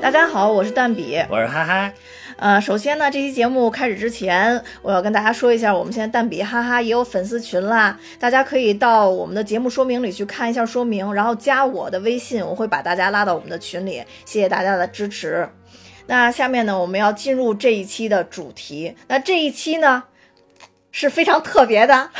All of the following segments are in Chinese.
大家好，我是蛋比，我是哈哈。呃，首先呢，这期节目开始之前，我要跟大家说一下，我们现在蛋比哈哈也有粉丝群啦，大家可以到我们的节目说明里去看一下说明，然后加我的微信，我会把大家拉到我们的群里。谢谢大家的支持。那下面呢，我们要进入这一期的主题。那这一期呢，是非常特别的。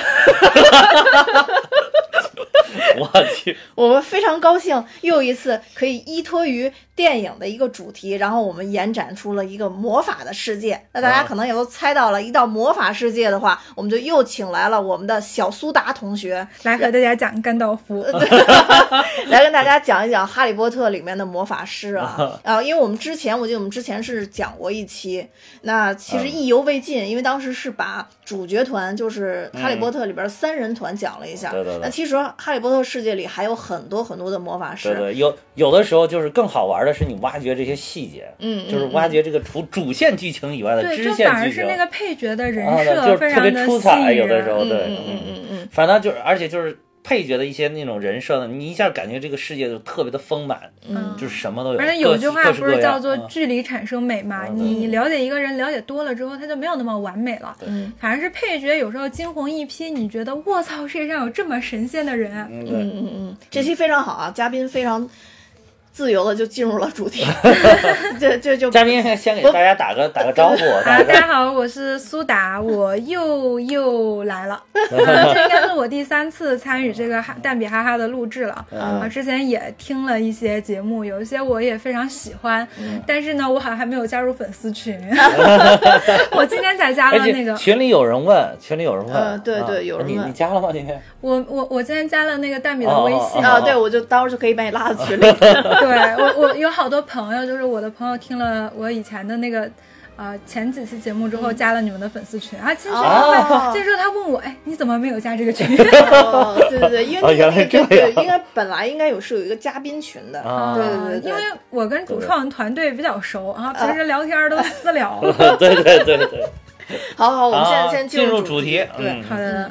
我去，我们非常高兴，又一次可以依托于电影的一个主题，然后我们延展出了一个魔法的世界。那大家可能也都猜到了，一到魔法世界的话，我们就又请来了我们的小苏达同学来和大家讲甘道夫，来跟大家讲一讲《哈利波特》里面的魔法师啊啊！因为我们之前，我记得我们之前是讲过一期，那其实意犹未尽，因为当时是把主角团，就是《哈利波特》里边三人团讲了一下。对对对。那其实《哈利波特》世界里还有很多很多的魔法师。对对，有有的时候就是更好玩的是你挖掘这些细节，嗯，就是挖掘这个除主线剧情以外的支线剧情。对，就反而是那个配角的人设非常的出彩，有的时候对，嗯嗯嗯嗯，反正就是，而且就是。配角的一些那种人设呢，你一下感觉这个世界就特别的丰满，嗯，就是什么都有。而且有句话不是叫做“距离产生美”吗？你了解一个人了解多了之后，他就没有那么完美了。嗯，反而是配角有时候惊鸿一瞥，你觉得卧槽，世界上有这么神仙的人。嗯嗯嗯，这期非常好啊，嘉宾非常。自由的就进入了主题，就就就嘉宾先给大家打个打个招呼 啊！大家。好，我是苏达，我又又来了，这应该是我第三次参与这个蛋比哈哈的录制了。啊！之前也听了一些节目，有一些我也非常喜欢，但是呢，我好像还没有加入粉丝群，我今天才加了那个。群里有人问，群里有人问，对对，有人问。你加了吗？今天？我我我今天加了那个蛋比的微信。啊，对，我就到时候就可以把你拉到群里。对我，我有好多朋友，就是我的朋友听了我以前的那个，呃，前几期节目之后，加了你们的粉丝群啊。其实他这时候他问我，哎，你怎么没有加这个群？对对对，因为那个对，应该本来应该有是有一个嘉宾群的。啊对对对，因为我跟主创团队比较熟啊，平时聊天都私聊。对对对对。好好，我们现在先进入主题。对，好的。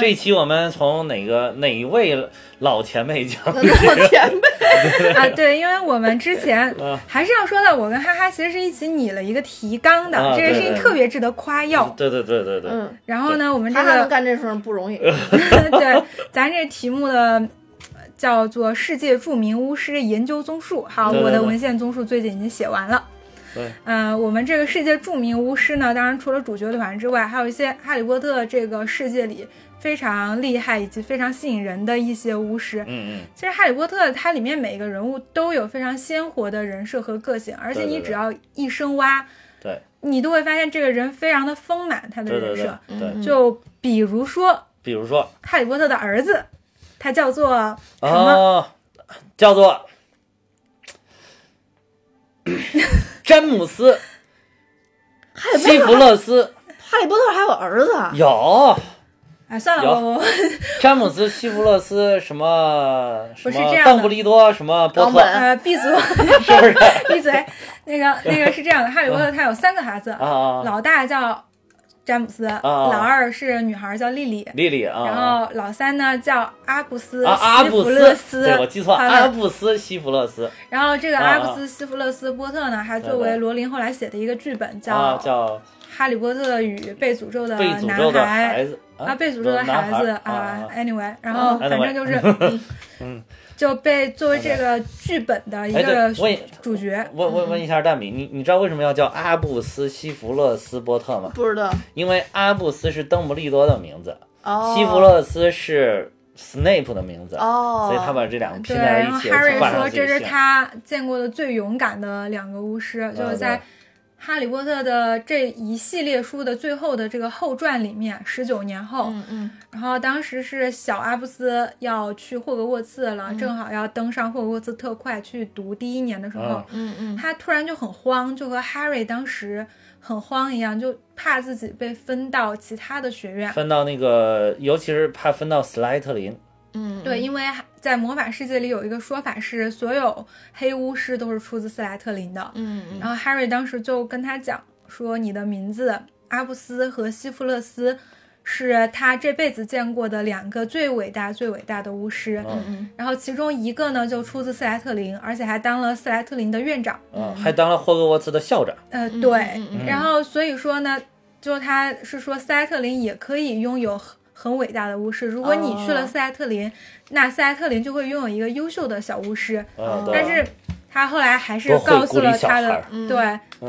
这一期我们从哪个哪一位老前辈讲？老前辈 啊，对，因为我们之前 还是要说到，我跟哈哈其实是一起拟了一个提纲的，这个事情特别值得夸耀。对对对对对。嗯。然后呢，我们这个能干这事不容易。对，咱这题目的叫做“世界著名巫师研究综述”。好，我的文献综述最近已经写完了。对。嗯，我们这个世界著名巫师呢，当然除了主角团之外，还有一些哈利波特这个世界里。非常厉害以及非常吸引人的一些巫师。嗯嗯，其实《哈利波特》它里面每一个人物都有非常鲜活的人设和个性，而且你只要一深挖，对，你都会发现这个人非常的丰满，他的人设。对，就比如说，比如说哈利波特的儿子，他叫做什么？叫做 詹姆斯·西弗勒斯。哈利波特还有儿子？有。哎，算了，我我 詹姆斯·西弗勒斯什么 什么邓布利多什么波特？呃，闭嘴，是不是？闭嘴。那个那个是这样的，哈利波特他有三个孩子，老大叫詹姆斯，老二是女孩叫莉莉，莉莉啊，然后老三呢叫阿布斯西弗勒斯，对我记错，阿布斯西弗勒斯。然后这个阿布斯西弗勒斯波特呢，还作为罗琳后来写的一个剧本叫叫《哈利波特与被诅咒的男孩》。啊，被诅咒的孩子啊，anyway，然后反正就是，嗯，就被作为这个剧本的一个主角。问问问一下蛋米，你你知道为什么要叫阿布斯西弗勒斯波特吗？不知道，因为阿布斯是邓布利多的名字，西弗勒斯是 Snape 的名字，哦，所以他把这两个拼在一起。然后 Harry 说这是他见过的最勇敢的两个巫师，就是在。《哈利波特》的这一系列书的最后的这个后传里面，十九年后，嗯嗯，然后当时是小阿布斯要去霍格沃茨了，正好要登上霍格沃茨特快去读第一年的时候，嗯嗯，他突然就很慌，就和 Harry 当时很慌一样，就怕自己被分到其他的学院，分到那个，尤其是怕分到斯莱特林。嗯，对，因为在魔法世界里有一个说法是，所有黑巫师都是出自斯莱特林的。嗯，然后 Harry 当时就跟他讲说，你的名字阿布斯和西弗勒斯是他这辈子见过的两个最伟大、最伟大的巫师。嗯嗯然后其中一个呢就出自斯莱特林，而且还当了斯莱特林的院长。嗯，还当了霍格沃茨的校长。呃，嗯对。然后所以说呢，就他是说斯莱特林也可以拥有很很伟大的巫师。如果你去了哦斯莱特林，那斯莱特林就会拥有一个优秀的小巫师。但是他后来还是告诉了他的对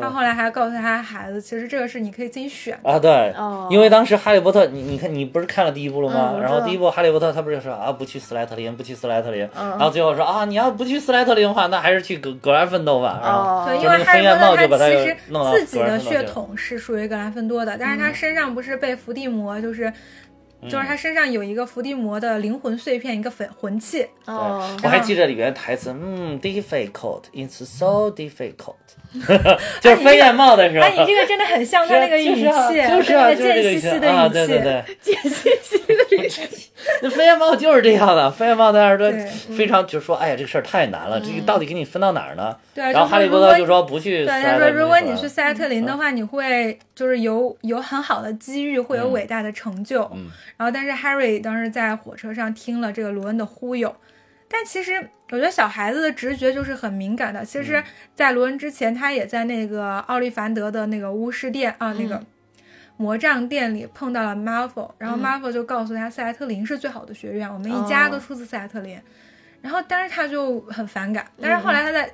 他后来还告诉他孩子，其实这个是你可以自己选的。啊，对，哦因为当时哈利波特，你你看你不是看了第一部了吗？然后第一部哈利波特他不是说啊不去斯莱特林，不去斯莱特林，嗯然后最后说啊你要不去斯莱特林的话，那还是去格格兰芬多吧。然后哦，对，因为哈利那个飞燕帽波特就把他其实自己的血统是属于格兰芬多的，但是他身上不是被伏地魔就是。嗯。就是他身上有一个伏地魔的灵魂碎片，一个粉魂器。哦，我还记得里边台词，嗯，difficult, it's so difficult，就是飞燕帽的时候。哎，你这个真的很像他那个 语气，就是啊就是啊，跟那个贱兮兮的啊，语气。对对对，解析析的语气，那飞燕帽就是这样的，飞燕帽在那儿说非常就说，哎呀，这个事儿太难了，这个到底给你分到哪儿呢？对，然后哈利波特就说不去斯对。他说如果你去塞莱特林的话，你会就是有有很好的机遇，会有嗯伟大的成就。嗯然后，但是 Harry 当时在火车上听了这个罗恩的忽悠，但其实我觉得小孩子的直觉就是很敏感的。其实嗯，在罗恩之前，他也在那个奥利凡德的那个巫师店啊，那个嗯魔杖店里碰到了 Marvel，然后嗯 Marvel 就告诉他塞特林是最好的学院，我们一家哦都出自塞特林。然后，但是他就很反感。但是后来他在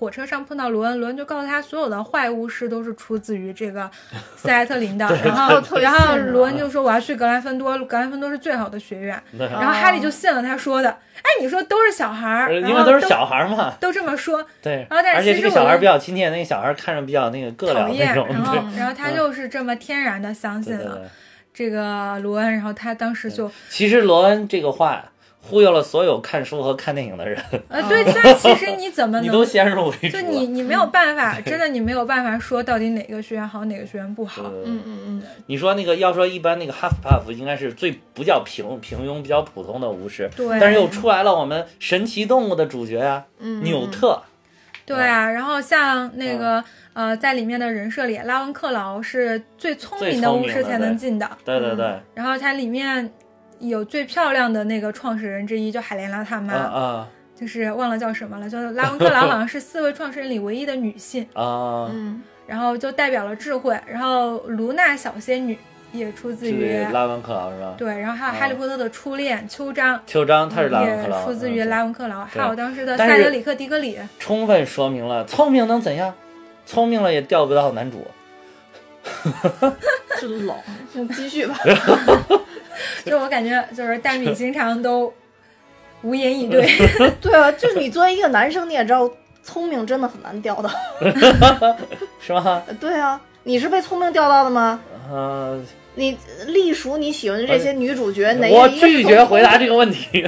火车上碰到罗恩，罗恩就告诉他，所有的坏巫师都是出自于这个 塞莱特林的。然后，然后罗恩就说我要去格兰芬多，格兰芬多是最好的学院。然后哈利就信了他说的。哎，你说都是小孩儿，呃因为都是小孩儿嘛，都这么说，对，然后但是其实小孩儿比较亲切，那个小孩儿看着比较那个硌讨厌，了那种，然后然后他就是这么天然的相信了。这个罗恩，然后他当时就其实罗恩这个话忽悠了所有看书和看电影的人，呃，对，但其实你怎么 你能都先入为主就。你你没有办法，真的你没有办法说到底哪个学员好，哪个学员不好。呃嗯嗯嗯，你说那个要说一般那个哈夫帕夫应该是最不叫平平庸、比较普通的巫师，对但是又出来了我们神奇动物的主角啊、嗯纽特，对啊，然后像那个呃，在里面的人设里，拉文克劳是最聪明的最聪明的巫师才能进的。对对对，然后它里面有最漂亮的那个创始人之一，就海莲娜他妈，啊啊就是忘了叫什么了，就拉文克劳好像是四位创始人里唯一的女性，啊，嗯然后就代表了智慧。然后卢娜小仙女也出自于拉文克劳是吧？对，然后还有哈利波特的初恋秋张。秋张他是拉文克也劳，出自于嗯拉文克劳，对还有当时的塞德里克·迪格里，充分说明了聪明能怎样？聪明了也钓不到男主。真冷，就 继续吧。就我感觉就是大米经常都无言以对。对啊，就是你作为一个男生，你也知道，聪明真的很难钓到。是吧？对啊，你是被聪明钓到的吗？呃、你隶属你喜欢的这些女主角，哪我一个是拒绝回答这个问题。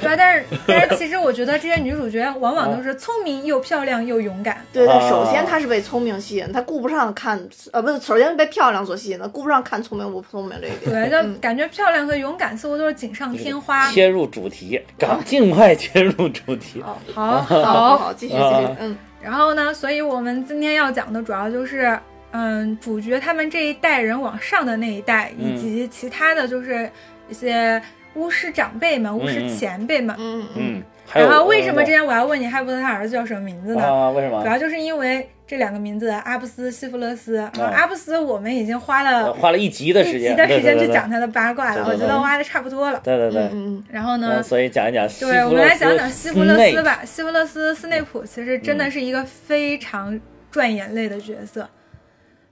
对啊，但是但是其实我觉得这些女主角往往都是聪明又漂亮又勇敢。对对，啊首先她是被聪明吸引，她顾不上看，呃，不是，首先被漂亮所吸引的，顾不上看聪明不聪明这一点。对，就感觉漂亮和勇敢似乎都是锦上添花。切入主题，赶尽快切入主题。好，好好，好，继续，继啊续，嗯，然后呢，所以我们今天要讲的主要就是，嗯，主角他们这一代人往上的那一代，嗯以及其他的就是一些巫师长辈们、巫师嗯前辈们。嗯嗯然后为什么呃之前我要问你哈利波特他儿子叫什么名字呢？啊？为什么主？要就是因为这两个名字，阿布斯、西弗勒斯。啊阿布斯我们已经花呃了花了一集的时间，一集的时间去讲他的八卦了，对对对我觉得挖的差不多了。对对对。嗯嗯然后呢嗯，，所以讲一讲西弗对，我们来讲讲西弗勒斯吧。西弗勒斯·斯内普其实真的是一个非常赚眼泪的角色，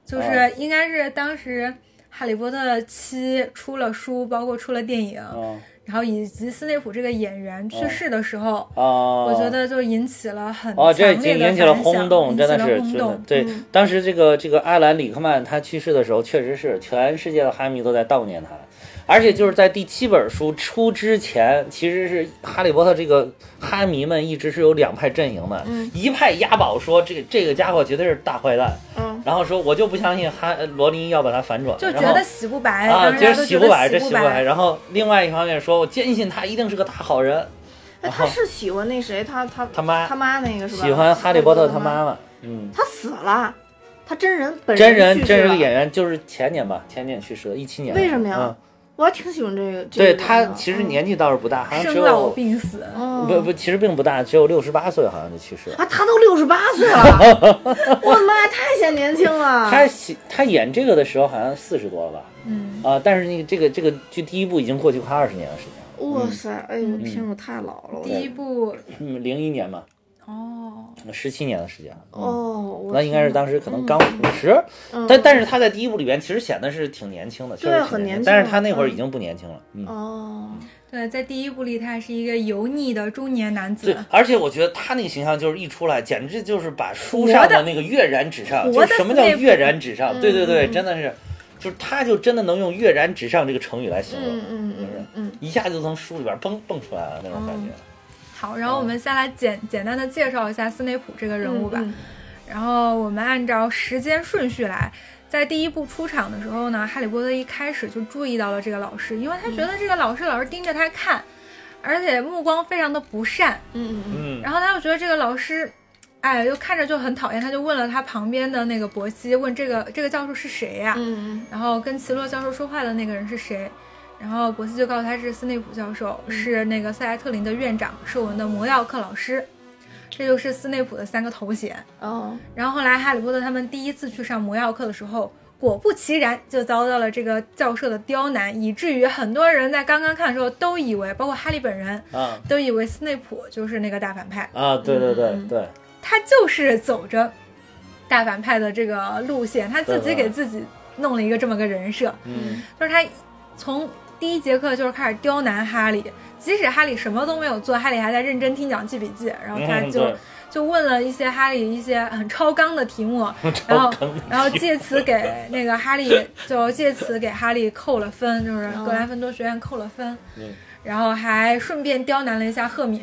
就是啊应该是当时《哈利波特七》出了书，包括出了电影，嗯然后以及斯内普这个演员去世的时候，啊，我觉得就引起了很哦，这已强烈的经引起了轰动，引真的是轰动。真的对。嗯当时这个这个艾兰·里克曼他去世的时候，确实是全世界的哈迷都在悼念他，而且就是在第七本书出之前，其实是哈利波特这个哈迷们一直是有两派阵营的，嗯一派押宝说这个这个家伙绝对是大坏蛋，嗯，然后说我就不相信哈罗琳要把他反转，就觉得洗不白，啊，当时大家都觉得洗不白，这洗洗不白。然后另外一方面说，我坚信他一定是个大好人，哎，他是喜欢那谁，他他他妈他妈那个是吧？喜欢哈利波特他妈，妈妈，嗯，他死了，他真人本人真人真人演员就是前年吧，前年去世的，一七年。为什么呀嗯我还挺喜欢这个。这对他其实嗯年纪倒是不大，好像只生老有病死。哦不不，其实并不大，只有六十八岁，好像就去世了。啊，他都六十八岁了，我的妈呀，太显年轻了。他喜他演这个的时候好像四十多了吧？嗯，啊，但是那个这个这个剧第一部已经过去快二十年的时间了。哇塞，哎呦天，我太老了。第一部嗯，零一年嘛，哦，十七年的时间。嗯。哦，那应该是当时可能刚五十，嗯。但但是他在第一部里边其实显得是挺年轻的，确实挺年很年轻但是他那会儿嗯。已经不年轻了，嗯。哦，对，在第一部里他是一个油腻的中年男子。对子，，而且我觉得他那个形象就是一出来，简直就是把书上的那个跃然纸上，就是什么叫跃然纸上？对对对，嗯。真的是，就是他就真的能用跃然纸上这个成语来形容，嗯嗯嗯嗯。一下就从书里边蹦蹦出来了那种感觉。好，然后我们先来简简单的介绍一下斯内普这个人物吧。嗯然后我们按照时间顺序来，在第一部出场的时候呢，哈利波特一开始就注意到了这个老师，因为他觉得这个老师老是盯着他看，而且目光非常的不善。嗯嗯嗯，然后他又觉得这个老师，哎，就看着就很讨厌，他就问了他旁边的那个伯西，问这个这个教授是谁呀、嗯嗯然后跟奇洛教授说话的那个人是谁？然后博斯就告诉他是斯内普教授，是那个塞莱特林的院长，是我们的魔药课老师。这就是斯内普的三个头衔。哦，然后后来哈利波特他们第一次去上魔药课的时候，果不其然就遭到了这个教授的刁难，以至于很多人在刚刚看的时候都以为，包括哈利本人啊都以为斯内普就是那个大反派，啊，对对对嗯。对，他就是走着大反派的这个路线，他自己给自己弄了一个这么个人设，嗯。就是他从第一节课就是开始刁难哈利，即使哈利什么都没有做，哈利还在认真听讲记笔记，然后他就、嗯就问了一些哈利一些很超纲的题目，然后然后借此给那个哈利就借此给哈利扣了分，就是格兰芬多学院扣了分，嗯。然后还顺便刁难了一下赫敏。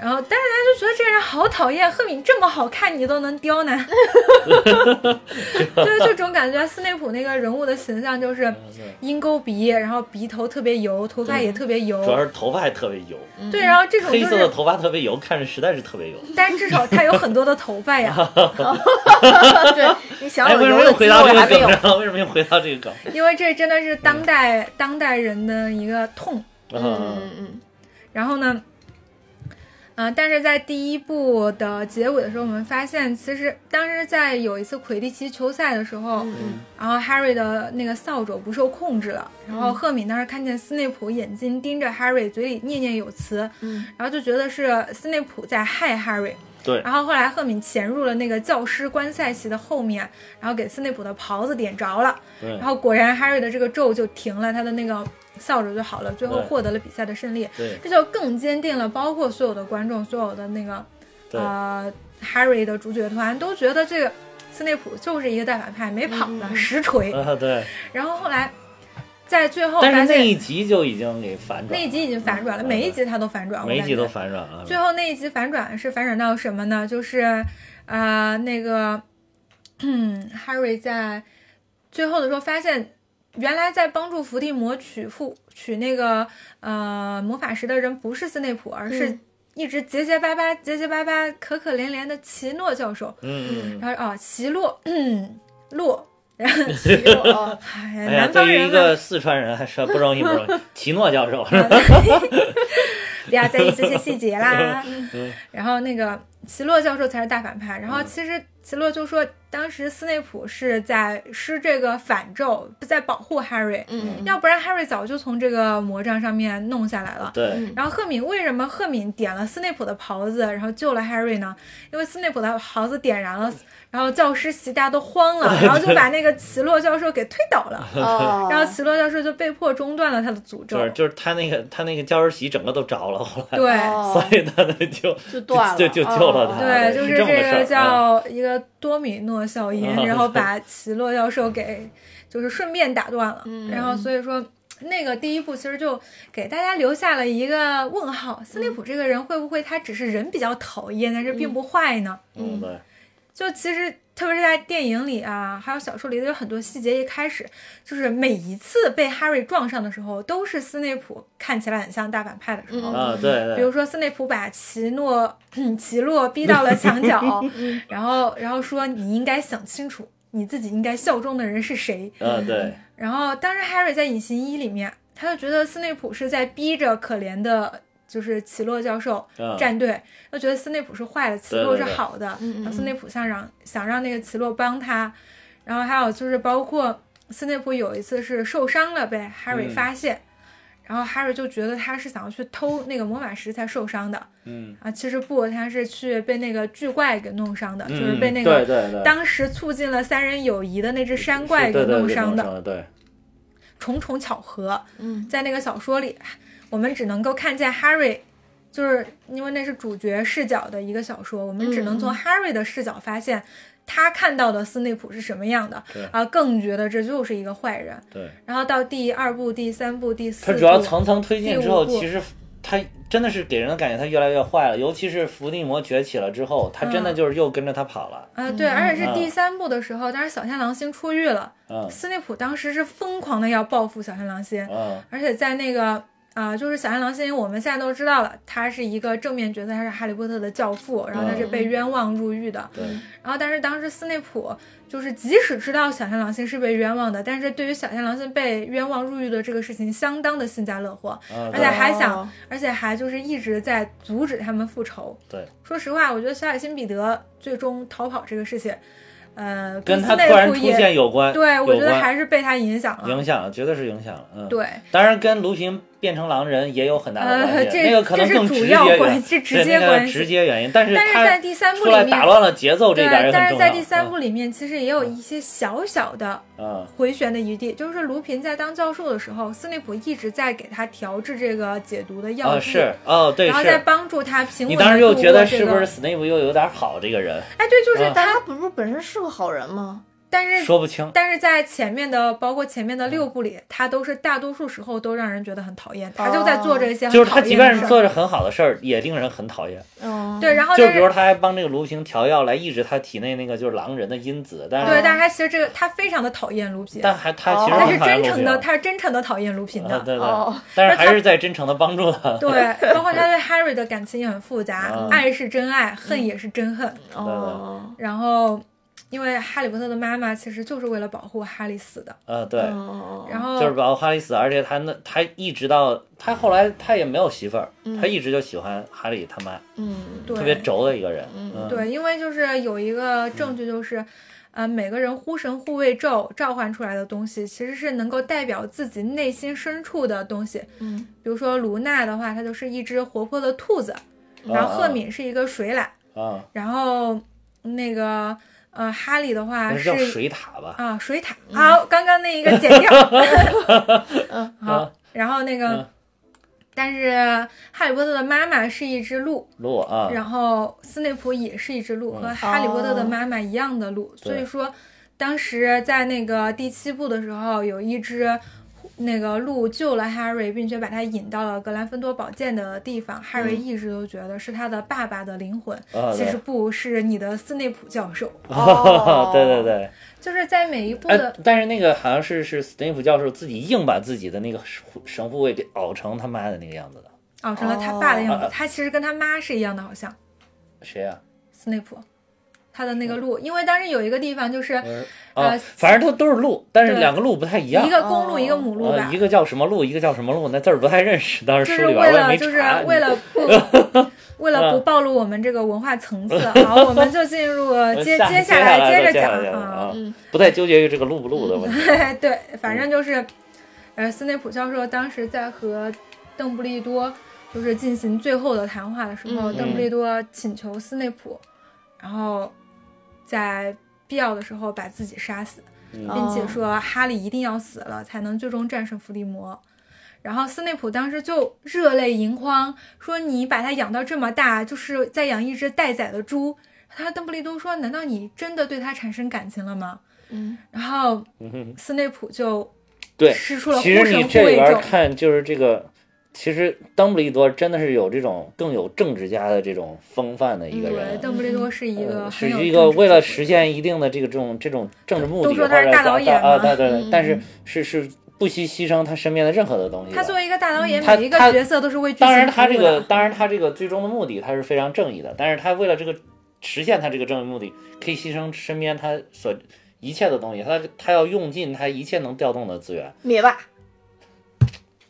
然后，但是他就觉得这个人好讨厌，赫敏这么好看，你都能刁难，就是这种感觉。斯内普那个人物的形象就是鹰钩鼻，然后鼻头特别油，头发也特别油，主要是头发还特别油，对，然后这种黑就是，色的头发特别油，看着实在是特别油。但至少他有很多的头发呀，对，你想哎，有为什么回到这个肉还没有梗？上？为什么又回到这个梗？因为这真的是当代当代人的一个痛。嗯嗯嗯然后呢，嗯、但是在第一部的结尾的时候，我们发现其实当时在有一次魁地奇球赛的时候，嗯。然后 Harry 的那个扫帚不受控制了，然后赫敏当时看见斯内普眼睛盯着 Harry，嘴里念念有词，嗯。然后就觉得是斯内普在害 Harry。对。然后后来赫敏潜入了那个教师观赛席的后面，然后给斯内普的袍子点着了，对。然后果然 Harry 的这个咒就停了，他的那个扫帚就好了，最后获得了比赛的胜利。对这就更坚定了，包括所有的观众、所有的那个呃 Harry 的主角团都觉得这个斯内普就是一个大反派，没跑的嗯实锤。啊对，然后后来在最后发但是那一集就已经给反转了，那一集已经反转了，嗯每一集他都反转，每一集都反转了。最后那一集反转是反转到什么呢？就是，呃，那个，嗯，Harry 在最后的时候发现，原来在帮助伏地魔取复取那个呃魔法石的人不是斯内普，而是嗯一直结结巴巴、结结巴巴、可可怜怜的奇诺教授。嗯嗯，然后啊，奇洛，嗯，洛，然后嗯哦 哎哎呀，南方对于一，个四川人还是不容易，不容易。奇诺教授，不要在意这些细节啦。嗯然后那个奇洛教授才是大反派。然后其实奇洛就说，当时斯内普是在施这个反咒，在保护 Harry，、嗯要不然 Harry 早就从这个魔杖上面弄下来了。对，嗯然后赫敏为什么赫敏点了斯内普的袍子，然后救了 Harry 呢？因为斯内普的袍子点燃了，然后教师席大家都慌了，然后就把那个奇洛教授给推倒了，哦，然后奇洛教授就被迫中断了他的诅咒就。是就是他那个他那个教师席整个都着了，后来，对，哦所以他呢就就断了就就救了他。对，就是这个叫一个多米诺效应，啊然后把奇洛教授给就是顺便打断了，然后所以说。那个第一部其实就给大家留下了一个问号：斯内普这个人会不会他只是人比较讨厌，但是并不坏呢？嗯对，就其实特别是在电影里啊，还有小说里，有很多细节。一开始就是每一次被 Harry 撞上的时候，都是斯内普看起来很像大反派的时候。啊对对，比如说，斯内普把奇诺、奇洛逼到了墙角，然后然后说：“你应该想清楚，你自己应该效忠的人是谁。啊，对，然后当时 Harry 在隐形衣里面，他就觉得斯内普是在逼着可怜的，就是奇洛教授嗯站队，他觉得斯内普是坏的，奇洛是对对对好的。然后斯内普想让想让那个奇洛帮他，然后还有就是包括斯内普有一次是受伤了被 Harry 嗯。发现，然后 Harry 就觉得他是想要去偷那个魔法石才受伤的嗯，啊，其实不，他是去被那个巨怪给弄伤的，嗯就是被那个对对对，当时促进了三人友谊的那只山怪给对对对弄伤的。的，对，重重巧合，嗯，在那个小说里，我们只能够看见 Harry，就是因为那是主角视角的一个小说，我们只能从嗯 Harry 的视角发现他看到的斯内普是什么样的对，啊，更觉得这就是一个坏人。对，然后到第二部、第三部、第四部，它主要层层推进之后，其实他真的是给人的感觉他越来越坏了，尤其是伏地魔崛起了之后，他真的嗯。就是又跟着他跑了，啊，对，而且是第三部的时候，当时小天狼星出狱了，嗯。斯内普当时是疯狂的要报复小天狼星，嗯，而且在那个啊、就是小天狼星，我们现在都知道了，他是一个正面角色，他是哈利波特的教父，然后他是被冤枉入狱的。对，然后，但是当时斯内普就是即使知道小天狼星是被冤枉的，但是对于小天狼星被冤枉入狱的这个事情，相当的幸灾乐祸，嗯，而且还想哦而且还就是一直在阻止他们复仇。对，说实话，我觉得小海星彼得最终逃跑这个事情，呃，跟斯内他突然出现有关，对，我觉得还是被他影响了。影响了，绝对是影响了，嗯，对，当然跟卢平变成狼人也有很大的关呃，系，这那个可能更直接是主要原关，是直对那个接关系。直接原因，但是但是在第三部里面，打乱了节奏这对一点，很但是重要。在第三部里面，其实也有一些小小的嗯，回旋的余地，就是卢平在当教授的时候，斯内普一直在给他调制这个解毒的药哦剂，是哦对然后再，帮助他平稳你当时又觉得是不是斯内普又有点好这个人？哎，对，就是他不是本身是个好人吗？但是说不清。但是在前面的，包括前面的六部里，他都是大多数时候都让人觉得很讨厌，他就在做这些很就是他即便是做着很好的事儿，也令人很讨厌。嗯，对，然后就比如他还帮这个卢平调药来抑制他体内那个就是狼人的因子，但是对，但是他其实这个他非常的讨厌卢平，但还他其实哦。他是真诚的，他是真诚的讨厌卢平的。啊对对。哦，但是还是在真诚的帮助他。对，包括他对 Harry 的感情也很复杂，嗯。爱是真爱，恨也是真恨。哦，然后，因为哈利波特的妈妈其实就是为了保护哈利死的，呃，对，哦然后就是保护哈利死，而且他那他一直到他后来他也没有媳妇儿，嗯他一直就喜欢哈利他妈，嗯，对特别轴的一个人。嗯，对，因为就是有一个证据就是。呃，每个人呼神护卫咒召唤出来的东西，其实是能够代表自己内心深处的东西。嗯，比如说卢娜的话，她就是一只活泼的兔子，然后赫敏是一个水獭，啊，然后那个呃哈利的话是叫水塔吧？啊水塔。好，刚刚那一个剪掉。嗯好，然后那个嗯，但是哈利波特的妈妈是一只鹿，鹿啊，然后斯内普也是一只鹿，嗯和哈利波特的妈妈一样的鹿，所以说当时在那个第七部的时候，有一只。那个鹿救了 Harry，并且把他引到了格兰芬多宝剑的地方。Harry 一直都觉得是他的爸爸的灵魂，啊其实不是你的斯内普教授。哦 对对对，就是在每一部哎的，但是那个好像是是斯内普教授自己硬把自己的那个神神护卫给熬成他妈的那个样子的，熬成了他爸的样子，哦。他其实跟他妈是一样的，好像。谁呀？斯内普，他的那个路，因为当时有一个地方就是呃反正都都是路，但是两个路不太一样一。个公鹿，哦一个母路吧呃，一，个叫什么路，一个叫什么路，那字儿不太认识。当时就是书里边我也没为了就是。为了不 为了不暴露我们这个文化层次，好，我们就进入接接下来接着讲啊。不太纠结于这个路不路的问题。对，反正就是，呃，斯内普教授当时在和邓布利多就是进行最后的谈话的时候，嗯邓布利多请求斯内普，然后在必要的时候把自己杀死，嗯并且说哈利一定要死了才能最终战胜伏地魔。然后斯内普当时就热泪盈眶，说：“你把他养到这么大，就是在养一只待宰的猪。”他邓布利多说：“难道你真的对他产生感情了吗？”嗯，然后斯内普就对，使出了其实你护神护这里边卫咒。看就是这个，其实邓布利多真的是有这种更有政治家的这种风范的一个对，人。邓布利多是一个是一个为了实现一定的这个这种这种政治目的，都说他是或者大导演啊，对对对，嗯但是是是不惜牺牲他身边的任何的东西的。他作为一个大导演，他每一个角色都是为当然，他这个。当然他这个最终的目的他是非常正义的，但是他为了这个实现他这个正义目的，可以牺牲身边他所一切的东西，他他要用尽他一切能调动的资源，灭霸，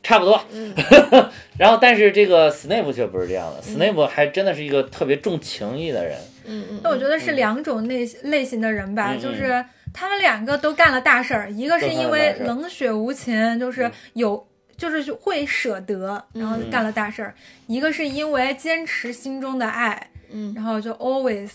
差不多。嗯。然后，但是这个 Snape 却不是这样的，Snape 还真的是一个特别重情义的人。嗯嗯那我觉得是两种类类型的人吧，嗯就是他们两个都干了大事儿，一个是因为冷血无情，就是有。就是会舍得，然后干了大事儿；一个是因为坚持心中的爱，嗯，然后就 always，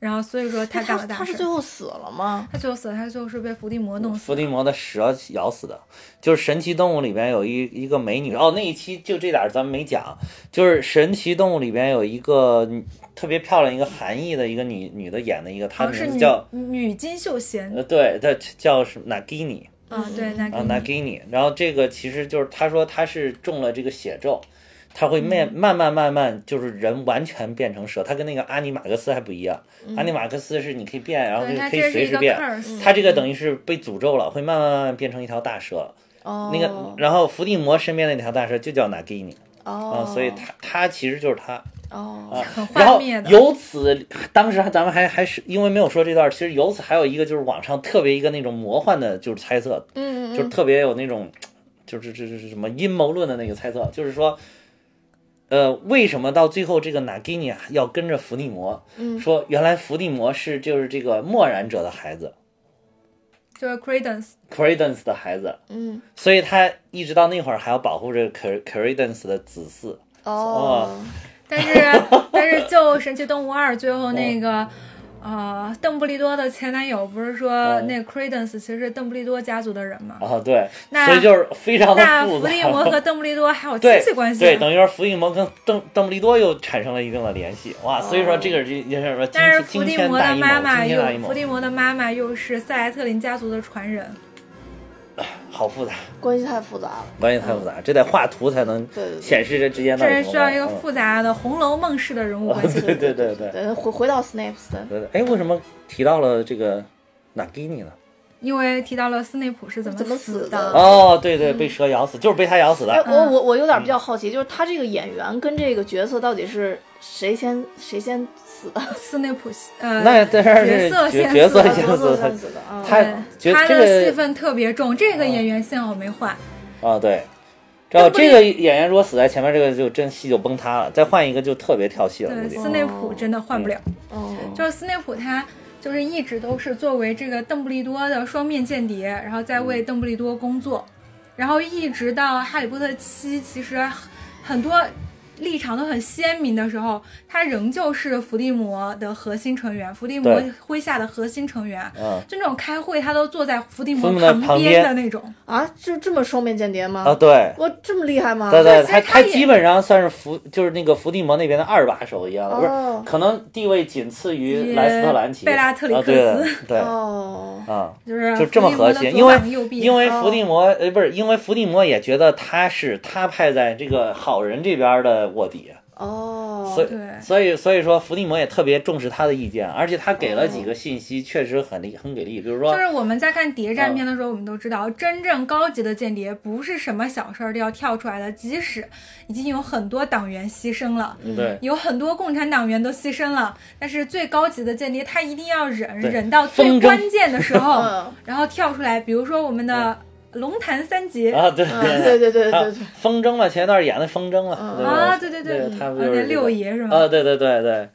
然后所以说他干了大事儿。他是最后死了吗？他最后死了，他最后是被伏地魔弄死。伏地魔的蛇咬死的，就是神奇动物里边有一一个美女哦，那一期就这点儿咱们没讲，就是神奇动物里边有一个特别漂亮一个韩裔的一个女女的演的一个，她哦，是女名字叫、女金秀贤呃对，她叫什么 Nagini 啊，对，那啊个 Nagini，然后这个其实就是她说她是中了这个血咒。她会嗯慢慢慢慢慢，就是人完全变成蛇。他跟那个阿尼马克斯还不一样，阿尼马克斯是你可以变，然后嗯对，他可以随时变。他这个等于是被诅咒了，会慢慢慢慢变成一条大蛇。哦，那个，然后伏地魔身边那条大蛇就叫 Nagini 哦啊，，所以他他其实就是他哦。然后。由此，当时还咱们还还是因为没有说这段，其实由此还有一个就是网上特别一个那种魔幻的，就是猜测，嗯嗯就是特别有那种，就是这这是什么阴谋论的那个猜测，就是说。呃，为什么到最后这个 Nagini 啊要跟着伏地魔？嗯说原来伏地魔是就是这个默然者的孩子就是 Credence，，Credence 的孩子，嗯所以他一直到那会儿还要保护这个 Cre- Credence 的子嗣。哦，但是但是就《神奇动物二》最后那个。呃，邓布利多的前男友不是说嗯那 Credence 其实是邓布利多家族的人吗？啊，对，那所以就是非常的那复杂。伏地魔和邓布利多还有 亲戚关系。对，等于说伏地魔跟邓邓布利多又产生了一定的联系，哇，所以说这个这也是说但是伏地魔的妈妈又伏，地魔的妈妈又是塞莱特林家族的传人，好复杂，关系太复杂了。关系太复杂，这得画图才能显示这之间的这是需要一个复杂的《红楼梦》式的人物关系。嗯对对对对对，回回到 Snape 的，对对。哎，为什么提到了这个纳基尼呢？因为提到了斯内普是怎么怎么死死的哦，对对，被蛇咬死，就是被他咬死哎，的。我我我有点比较好奇，就是他这个演员跟这个角色到底是谁先谁先 死的？斯内普呃，那当然是角色先角角色先死的角色先。死的啊。他他这个的戏份特别重，这个演员幸好没换。啊，对。然后邓布利这个演员如果死在前面，这个就真戏就崩塌了。再换一个就特别跳戏了，对，斯内普真的换不了。哦，就是斯内普他就是一直都是作为这个邓布利多的双面间谍，然后在为邓布利多工作，然后一直到哈利波特七，其实很多立场都很鲜明的时候，他仍旧是伏地魔的核心成员，伏地魔麾下的核心成员。嗯就那种开会，他都坐在伏地魔旁边。边的那种。啊，就这么双面间谍吗？啊，对。哇，这么厉害吗？对对，他他基本上算是伏，就是那个伏地魔那边的二把手一样的，不哦。是，可能地位仅次于莱斯特兰奇、贝拉特里克啊、对斯对。哦，啊，就是就这么核心，因为因为哦伏地魔呃不是，因为伏地魔也觉得他是他派在这个好人这边的卧底，哦，所以对。所以所以说伏地魔也特别重视他的意见，而且他给了几个信息，确实很厉很给力，比如说就是我们在看谍嗯战片的时候，我们都知道，真正高级的间谍不是什么小事儿都要跳出来的，即使已经有很多党员牺牲了。对。有很多共产党员都牺牲了，但是最高级的间谍他一定要忍，忍到最关键的时候 嗯，然后跳出来。比如说我们的龙潭三杰。啊对嗯。对对对对对，风筝了，前一段演的风筝了，嗯。啊，对对对对，他那六爷是吗？啊，对对对对，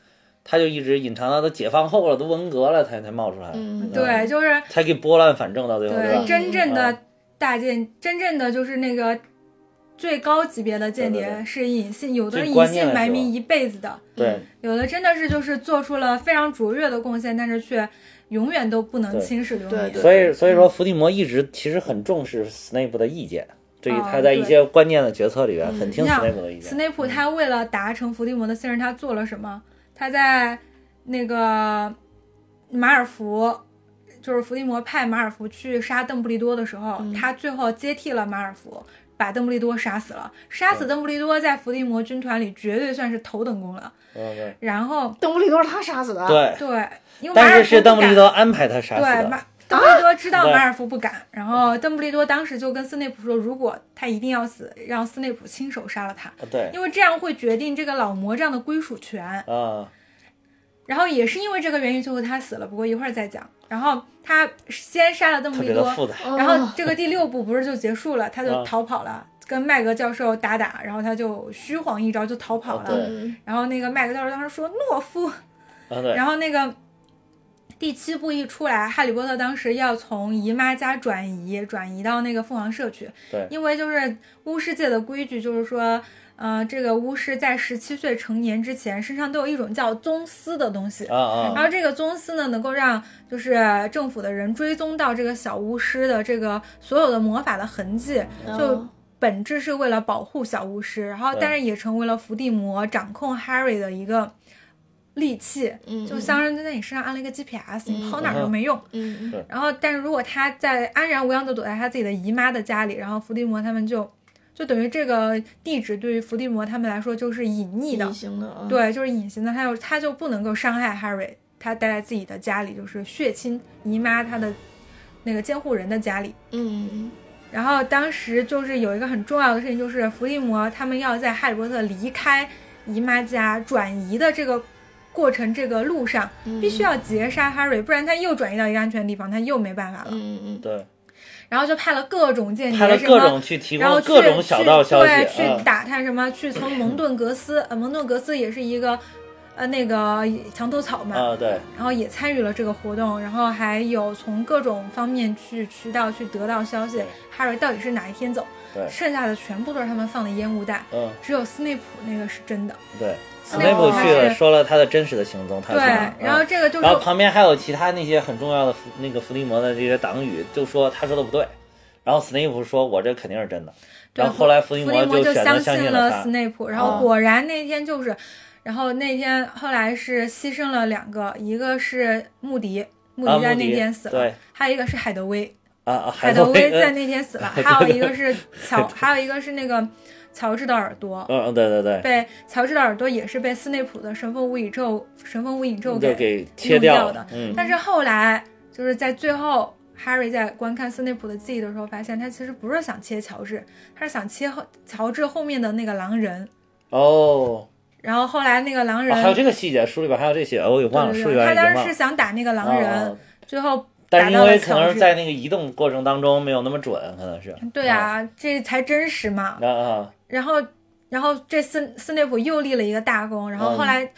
他就一直隐藏到都解放后了，都文革了才才冒出来，嗯，对，就是才给拨乱反正到最后，对？吧？真正的啊。大间，真正的就是那个最高级别的间谍是隐姓，有的最隐姓埋名一辈子的，对。有的真的是就是做出了非常卓越的贡献，但是却永远都不能对青史留名。对对所以所以说伏地魔一直其实很重视斯内普的意见，对于哦他在一些关键的决策里边嗯很听斯内普的意见。斯内普他为了达成伏地魔的信任，他做了什么？他在那个马尔福，就是伏地魔派马尔福去杀邓布利多的时候，嗯他最后接替了马尔福，把邓布利多杀死了。杀死邓布利多在伏地魔军团里绝对算是头等功了。嗯然后邓布利多是他杀死的。，对，对，因为马但是尔福是邓布利多安排他杀死的对马。邓布利多知道马尔福不敢，然后邓布利多当时就跟斯内普说，如果他一定要死，让斯内普亲手杀了他，对因为这样会决定这个老魔杖的归属权。啊，然后也是因为这个原因，最后他死了。不过一会儿再讲。然后他先杀了邓布利多。然后这个第六部不是就结束了，他就啊逃跑了，跟麦格教授打打，然后他就虚晃一招就逃跑了。然后那个麦格教授当时说懦夫，然后那个第七部一出来，哈利波特当时要从姨妈家转移，转移到那个凤凰社去，对因为就是巫师界的规矩，就是说。呃，这个巫师在十七岁成年之前，身上都有一种叫宗丝的东西，啊啊然后这个宗丝呢，能够让就是政府的人追踪到这个小巫师的这个所有的魔法的痕迹，就哦本质是为了保护小巫师，然后但是也成为了伏地魔掌控 Harry 的一个利器，嗯就像是在你身上安了一个 GPS，你嗯跑哪儿都没用。嗯嗯然后，但是如果他在安然无恙的躲在他自己的姨妈的家里，然后伏地魔他们就就等于这个地址对于伏地魔他们来说就是隐匿的隐，形的，嗯，对，就是隐形的，他就他就不能够伤害 Harry，他待在自己的家里，就是血亲姨妈他的那个监护人的家里。嗯嗯然后当时就是有一个很重要的事情，就是伏地魔他们要在哈利波特离开姨妈家转移的这个过程这个路上，嗯，必须要截杀 Harry，不然他又转移到一个安全的地方，他又没办法了。嗯嗯。对，然后就派了各种间谍，派了各什么种去提然后去供各种小道消息，啊。去打探什么，去从蒙 顿格斯，呃，蒙顿格斯也是一个，呃，那个墙头草嘛，啊，对，然后也参与了这个活动，然后还有从各种方面去渠道去得到消息对，Harry 到底是哪一天走，对剩下的全部都是他们放的烟雾弹，嗯，只有斯内普那个是真的，对，斯内内普去了，说了他的真实的行踪，他对然后嗯这个就是然后旁边还有其他那些很重要的伏那个伏地魔的这些党羽，就说他说的不对，然后斯内普说我这肯定是真的，对然后后来伏地魔就选择相相信了斯，内普，然后啊果然那天就是，然后那天后来是牺牲了两个，一个是穆迪，穆迪在那天死了，对还有一个是海德威，啊啊，海德威在那天死了，还有一个是乔，还有一个是那个乔治的耳朵。嗯嗯对对对，被乔治的耳朵也是被斯内普的神风无影咒神风无影咒给给切掉了的，嗯，但是后来就是在最后，Harry 在观看斯内普的记忆的时候，发现他其实不是想切乔治，他是想切后乔治后面的那个狼人。哦，然后后来那个狼啊人，还有这个细节，书里边还有这些，我给忘了，他当时是。想打那个狼人，哦最后但是因为可能。是在那个移动过程当中没有那么准，可能是。对啊，这才真实嘛。啊啊，然后，然后这斯斯内普又立了一个大功，然后后嗯来。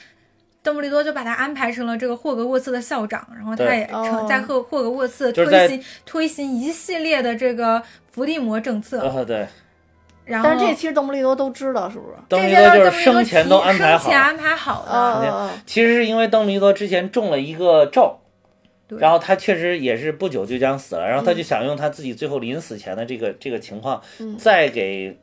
邓布利多就把他安排成了这个霍格沃茨的校长，然后他也成哦在霍霍格沃茨就是推行推行一系列的这个伏地魔政策，啊对，然后但是这其实邓布利多都知道，是不是？邓布利这些多就是生前都安排好生前。安排好的。啊其实是因为邓布利多之前中了一个咒，然后他确实也是不久就将死了，然后他就想用他自己最后临死前的这个这个情况，嗯再给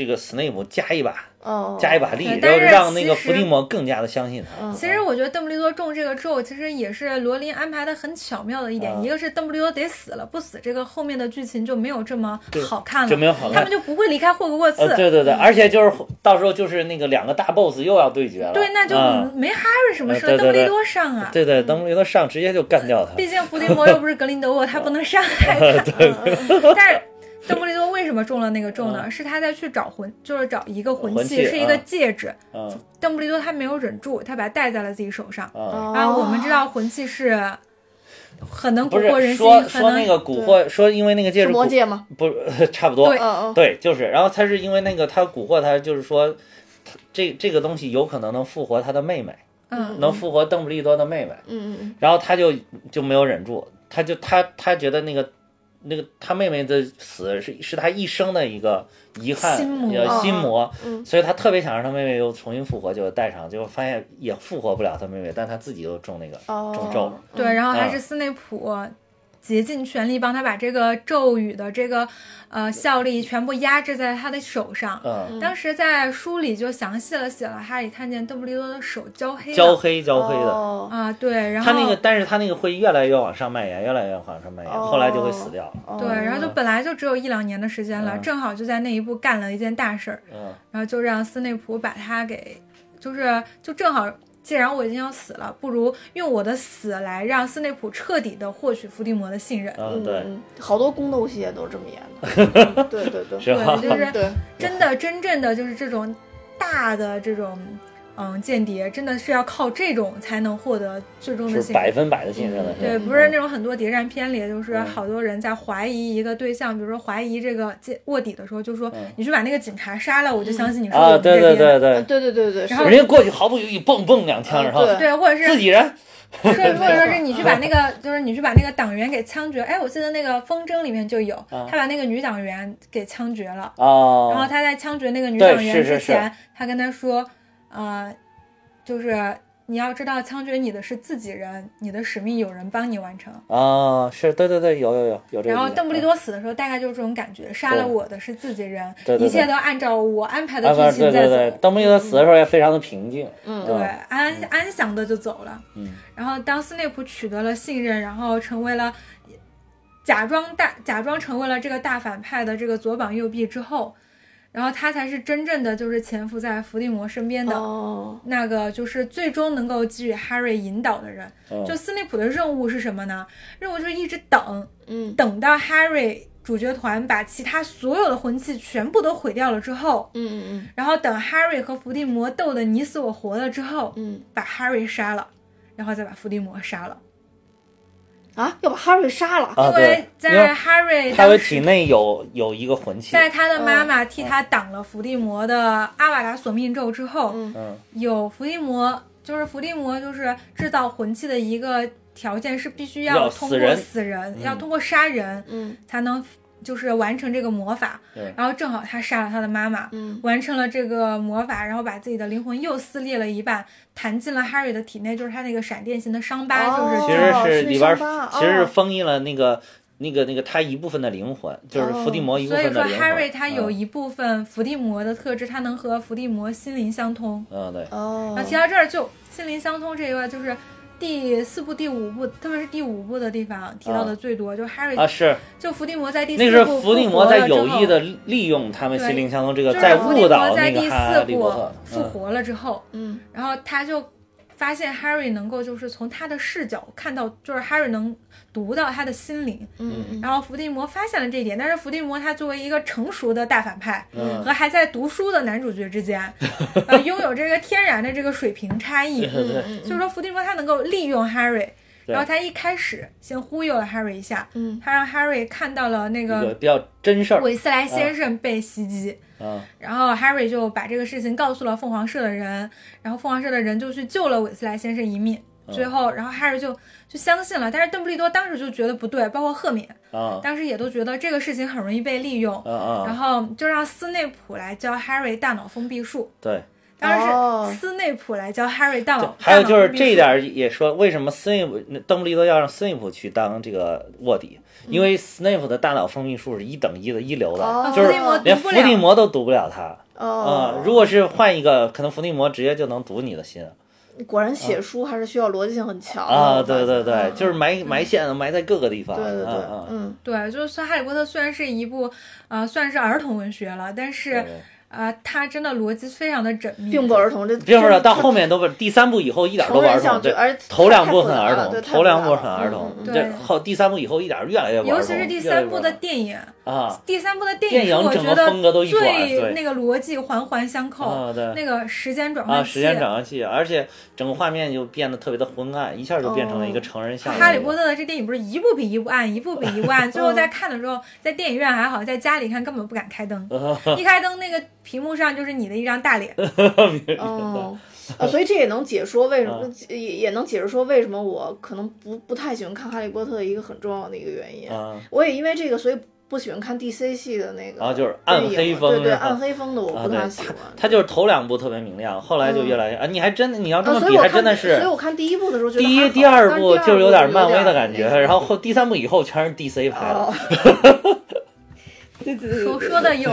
这个斯内普加一把哦，加一把力，但是后让那个伏地魔更加的相信他。嗯其实我觉得邓布利多中这个咒，其实也是罗琳安排的很巧妙的一点。啊一个是邓布利多得死了，不死这个后面的剧情就没有这么好看了，就没有好看他们就不会离开霍格沃茨。呃，对对对，而且就是到时候就是那个两个大 boss 又要对决了。对那就啊没哈瑞什么事邓布利多上啊。对对，邓布利多上直接就干掉他。毕竟伏地魔又不是格林德沃，他不能伤害他。但是邓布利多为什么中了那个咒呢？是他在去找魂，就是找一个魂器是一个啊戒指。嗯。邓布利多他没有忍住，他把它戴在了自己手上。啊，然后我们知道魂器是很能蛊惑人心，说说那个蛊惑，说因为那个戒指魔戒吗？不 差不多对，嗯嗯。对，就是，然后他是因为那个他蛊惑他，就是说，这这个东西有可能能复活他的妹妹，嗯能复活邓布利多的妹妹，嗯嗯。然后他就就没有忍住，他就他他觉得那个那个他妹妹的死是是他一生的一个遗憾，心魔。呃心魔，嗯。所以他特别想让他妹妹又重新复活，就带上，结果发现也复活不了他妹妹，但他自己又中那个哦，中咒，对，然后还啊是斯内普竭尽全力帮他把这个咒语的这个呃效力全部压制在他的手上。嗯，当时在书里就详细了写了哈利看见邓布利多的手焦黑焦黑焦黑的。哦啊，对，然后他那个，但是他那个会越来越往上蔓延，越来越往上蔓延，哦后来就会死掉。对，然后就本来就只有一两年的时间了，嗯正好就在那一步干了一件大事儿，嗯，然后就让斯内普把他给，就是就正好，既然我已经要死了，不如用我的死来让斯内普彻底的获取伏地魔的信任。嗯，对，嗯，好多宫斗戏也都是这么演的。对对对，对，就是，真的真正的就是这种大的这种。嗯间谍，真的是要靠这种才能获得最终的信任。百分百的信任了，对，不是那种很多谍战片里，就是嗯。好多人在怀疑一个对象，比如说怀疑这个间卧底的时候，就说嗯。你去把那个警察杀了，我就相信你是啊，我们这对对边的。对对，对对对对，然后。人家过去毫不犹豫，蹦蹦两枪，嗯然后对对，或者是自己人，说，或者说 是你去把那个，就是你去把那个党员给枪决。哎，我记得那个《风筝》里面就有，啊他把那个女党员给枪决了。哦，然后他在枪决那个女党员是是之前，他跟他说，呃，就是你要知道，枪决你的是自己人，你的使命有人帮你完成。啊，是对对对，有有有有这个。然后邓布利多死的时候，大概就是这种感觉，杀了我的是自己人，对对对一切都按照我安排的啊，剧情在走。对对对，邓布利多死的时候也非常的平静，嗯对，安安详的就走了。嗯，然后当斯内普取得了信任，然后成为了假装大假装成为了这个大反派的这个左膀右臂之后，然后他才是真正的就是潜伏在伏地魔身边的。哦，那个就是最终能够给予 Harry 引导的人，嗯就斯内普的任务是什么呢？任务就是一直等，嗯等到 Harry 主角团把其他所有的魂器全部都毁掉了之后，嗯嗯然后等 Harry 和伏地魔斗得你死我活了之后，嗯把 Harry 杀了，然后再把伏地魔杀了。啊，要把哈瑞杀了，啊，因为在为 Harry 他，的体内有有一个魂器，在他的妈妈替他挡了伏地魔的阿瓦达索命咒之后，嗯。嗯。有伏地魔，就是伏地魔就是制造魂器的一个条件是必须要通过死人死人，嗯。要通过杀人嗯。才能就是完成这个魔法。然后正好他杀了他的妈妈，嗯完成了这个魔法，然后把自己的灵魂又撕裂了一半，弹进了 Harry 的体内，就是他那个闪电型的伤疤，哦就是其实是里边其实是哦封印了那个那个那个他一部分的灵魂，就是伏地魔一部所以说分的灵魂。Harry 他有嗯一部分伏地魔的特质，他能和伏地魔心灵相通。嗯对，哦然后提到这儿，就心灵相通这一块，就是第四部、第五部，特别是第五部的地方提到的最多，就 Harry 啊是。就伏地魔在第那是四部伏地魔复活了之后在有意的利用他们对心灵相通这个，就是在伏地误导魔在第那个哈四部利波特。复嗯。活了之后，嗯。然后他就发现 Harry 能够就是从他的视角看到，就是 Harry 能读到他的心灵。嗯嗯然后伏地魔发现了这一点，但是伏地魔他作为一个成熟的大反派，嗯和还在读书的男主角之间，呃，拥有这个天然的这个水平差异。对对嗯就是说，伏地魔他能够利用 Harry，然后他一开始先忽悠了 Harry 一下，嗯他让 Harry 看到了那个个比较真事儿。韦斯莱先生被袭击。嗯然后 Harry 就把这个事情告诉了凤凰社的人，然后凤凰社的人就去救了韦斯莱先生一命。嗯最后，然后 Harry 就就相信了，但是邓布利多当时就觉得不对，包括赫敏啊当时也都觉得这个事情很容易被利用，嗯嗯，然后就让斯内普来教 Harry 大脑封闭术。对。当然哦是斯内普来教 Harry 大脑，还有就是这一点也说，为什么斯内普邓布利多要让斯内普去当这个卧底？因为斯内普的大脑封闭术是一等一的一流的，哦就是伏地魔连伏地魔都读不了他。哦啊，如果是换一个，可能伏地魔直接就能读你的心果然写书还是需要逻辑性很强啊！对对对，嗯就是埋埋线埋在各个地方。对对对嗯对，就是说《哈利波特》虽然是一部呃算是儿童文学了，但是对对呃它真的逻辑非常的缜密，并不儿童，这并不是到后面都不是第三部以后一点都成不儿童，对，而头两部太很儿童，头两部很儿童对这后第三部以后一点越来越不儿童尤其是第三部的电影，啊第三部的电电影是影整个我觉得风格都一转对最那个逻辑环环相扣，啊对那个时间转啊，换器。时间转换器，而且整个画面就变得特别的昏暗，一下就变成了一个成人像的那个。哈利波特的这电影不是一部比一部暗，一部比一部暗，最后在看的时候，在电影院还好，在家里看根本不敢开灯，一开灯那个屏幕上就是你的一张大脸。哦，啊，所以这也能解说为什么，嗯也也能解释说为什么我可能不不太喜欢看《哈利波特》的一个很重要的一个原因。啊我也因为这个，所以不喜欢看 DC 系的那个啊就是暗黑风对对，暗黑风的我不太喜欢。他就是头两部特别明亮，后来就越来越啊，你还真的你要这啊，么比，还真的是所以我看第一部的时候觉得第一、第二部就是有点漫威的感觉，然后后第三部以后全是 DC 拍的。哦，对对 对说，说的有，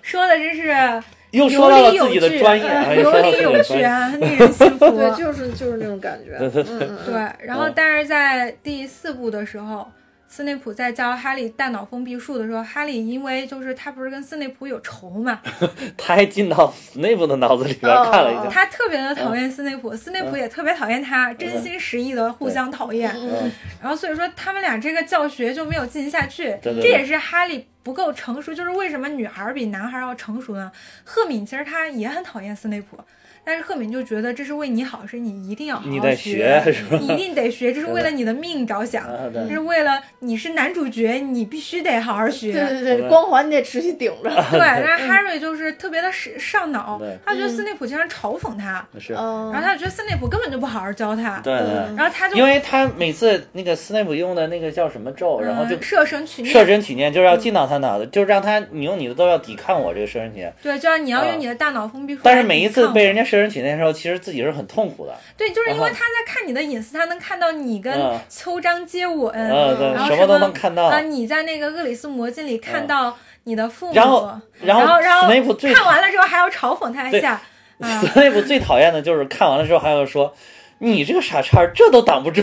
说的真是又有说到了理有自己的据，专业，呃哎又有理有。据啊，令人信服。对，就是就是那种感觉。嗯嗯嗯，对，然后嗯但是在第四部的时候，斯内普在教哈利大脑封闭术的时候，哈利因为就是他不是跟斯内普有仇嘛，他还进到斯内普的脑子里边看了一下。他特别的讨厌斯内普，斯内普也特别讨厌他，真心实意的互相讨厌。嗯，然后所以说他们俩这个教学就没有进行下去，对对对这也是哈利不够成熟。就是为什么女孩比男孩要成熟呢？赫敏其实她也很讨厌斯内普，但是赫敏就觉得这是为你好，是你一定要好好你得学，是吧？你一定得学，这是为了你的命着想，啊对。这是为了你是男主角，你必须得好好学。对对对，光环你得持续顶着。对，但是 Harry 就是特别的是上脑，他觉得斯内普经常嘲讽他，是，嗯，然后他觉得斯内普根本就不好好教他，对对。嗯然后他就因为他每次那个斯内普用的那个叫什么咒，然后就嗯设身取设念，身取念，就是要进到他脑子，就是让他你用你的都要抵抗我这个设身取念。对，就要你要啊。用你的大脑封闭。但是每一次被人家家设身取念的时候，其实自己是很痛苦的。对，就是因为他在看你的隐私，他能看到你跟嗯秋张接吻，嗯，对然，后什么都能看到啊，。你在那个厄里斯魔镜里看到你的父母，然后然然后然后看完了之后还要嘲讽他一下，啊，斯内普最讨厌的就是看完了之后还要说。你这个傻叉，这都挡不住，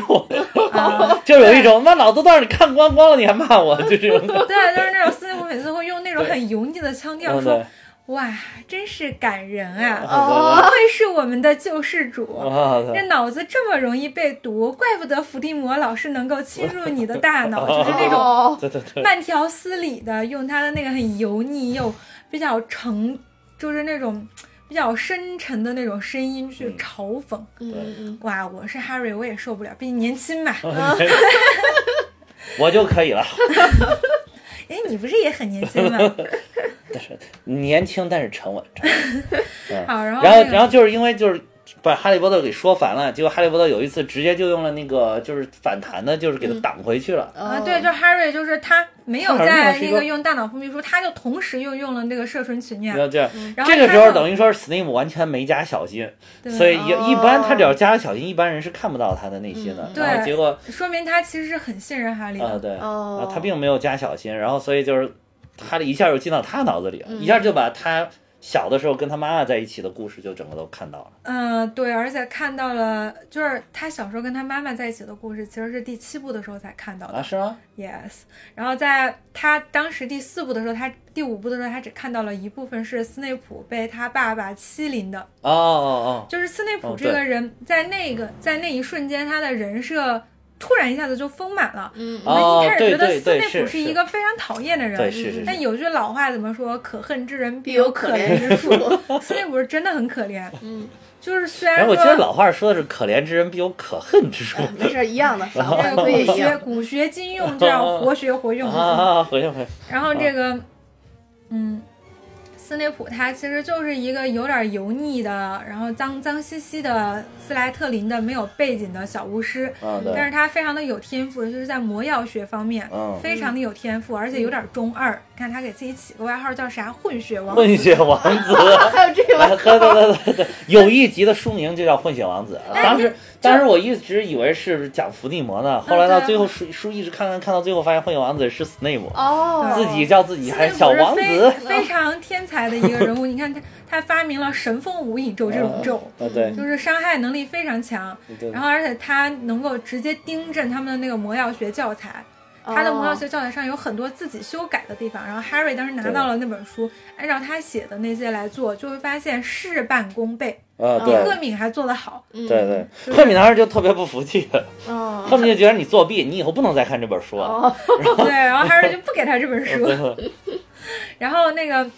啊 就有一种那老子都让你看光光了，你还骂我，就这种感觉。对，就是那种斯内普每次会用那种很油腻的腔调嗯，说对，：“哇，真是感人啊，哦不愧是我们的救世主。”这脑子这么容易被毒，怪不得伏地魔老是能够侵入你的大脑，就是那种慢条斯理的用他的那个很油腻又比较沉，就是那种比较深沉的那种声音去嗯嘲讽。嗯嗯哇，我是 Harry，我也受不了，毕竟年轻嘛。我就可以了。哎，你不是也很年轻吗？但是年轻但是沉稳。沉稳 好，然后然后然后就是因为就是把哈利波特给说烦了，结果哈利波特有一次直接就用了那个就是反弹的，就是给他挡回去了。啊，对，就 Harry，就是他没有在那个用大脑封闭术，他就同时又用了那个射唇曲念然，后这样，然后这个时候等于说是 Snape 完全没加小心，对。所以一哦一般他只要加了小心，一般人是看不到他的内心的。嗯对。然后结果说明他其实是很信任哈利的。啊对，他并没有加小心，然后所以就是哈利一下就进到他脑子里了，嗯。一下就把他小的时候跟他妈妈在一起的故事就整个都看到了。嗯，对，而且看到了，就是他小时候跟他妈妈在一起的故事，其实是第七部的时候才看到的。啊，是吗？Yes，然后在他当时第四部的时候，他第五部的时候，他只看到了一部分是斯内普被他爸爸欺凌的，哦哦哦就是斯内普哦这个人在那个在那一瞬间，他的人设突然一下子就丰满了。嗯我们哦一开始觉得斯内普是一个非常讨厌的哦，人，对，是是是。但有句老话怎么说？可恨之人必必有有可可怜怜之处。斯内普是真的很可怜，嗯，就是虽然说我记得老话说的是“可怜之人必有可恨之处”没事儿一样的，反这个可以学。古学今用这样活学活用。啊 啊！回去回去。然后这个，嗯，斯内普他其实就是一个有点油腻的，然后脏脏兮兮的斯莱特林的没有背景的小巫师，啊，但是他非常的有天赋，就是在魔药学方面。嗯，非常的有天赋，而且有点中二。看他给自己起个外号叫啥？混血王。混血王子。还有这个对，对对对对，有一集的书名就叫《混血王子》。当时当时我一直以为是讲伏地魔呢，后来到最后书书一直看看看到最后，发现混血王子是 Snape，哦，自己叫自己还是小王子。非常天才的一个人物。你看他，他发明了神风无影咒这种咒，啊，对就是伤害能力非常强。对然后，而且他能够直接订正他们的那个魔药学教材。他的魔药学教材上有很多自己修改的地方，然后 Harry 当时拿到了那本书，按照他写的那些来做，就会发现事半功倍，啊，比赫敏还做得好。嗯。对对，赫敏当时就特别不服气，哦。赫敏就觉得你作弊，你以后不能再看这本书了。哦，对，然后 Harry 就不给他这本书。然后那个，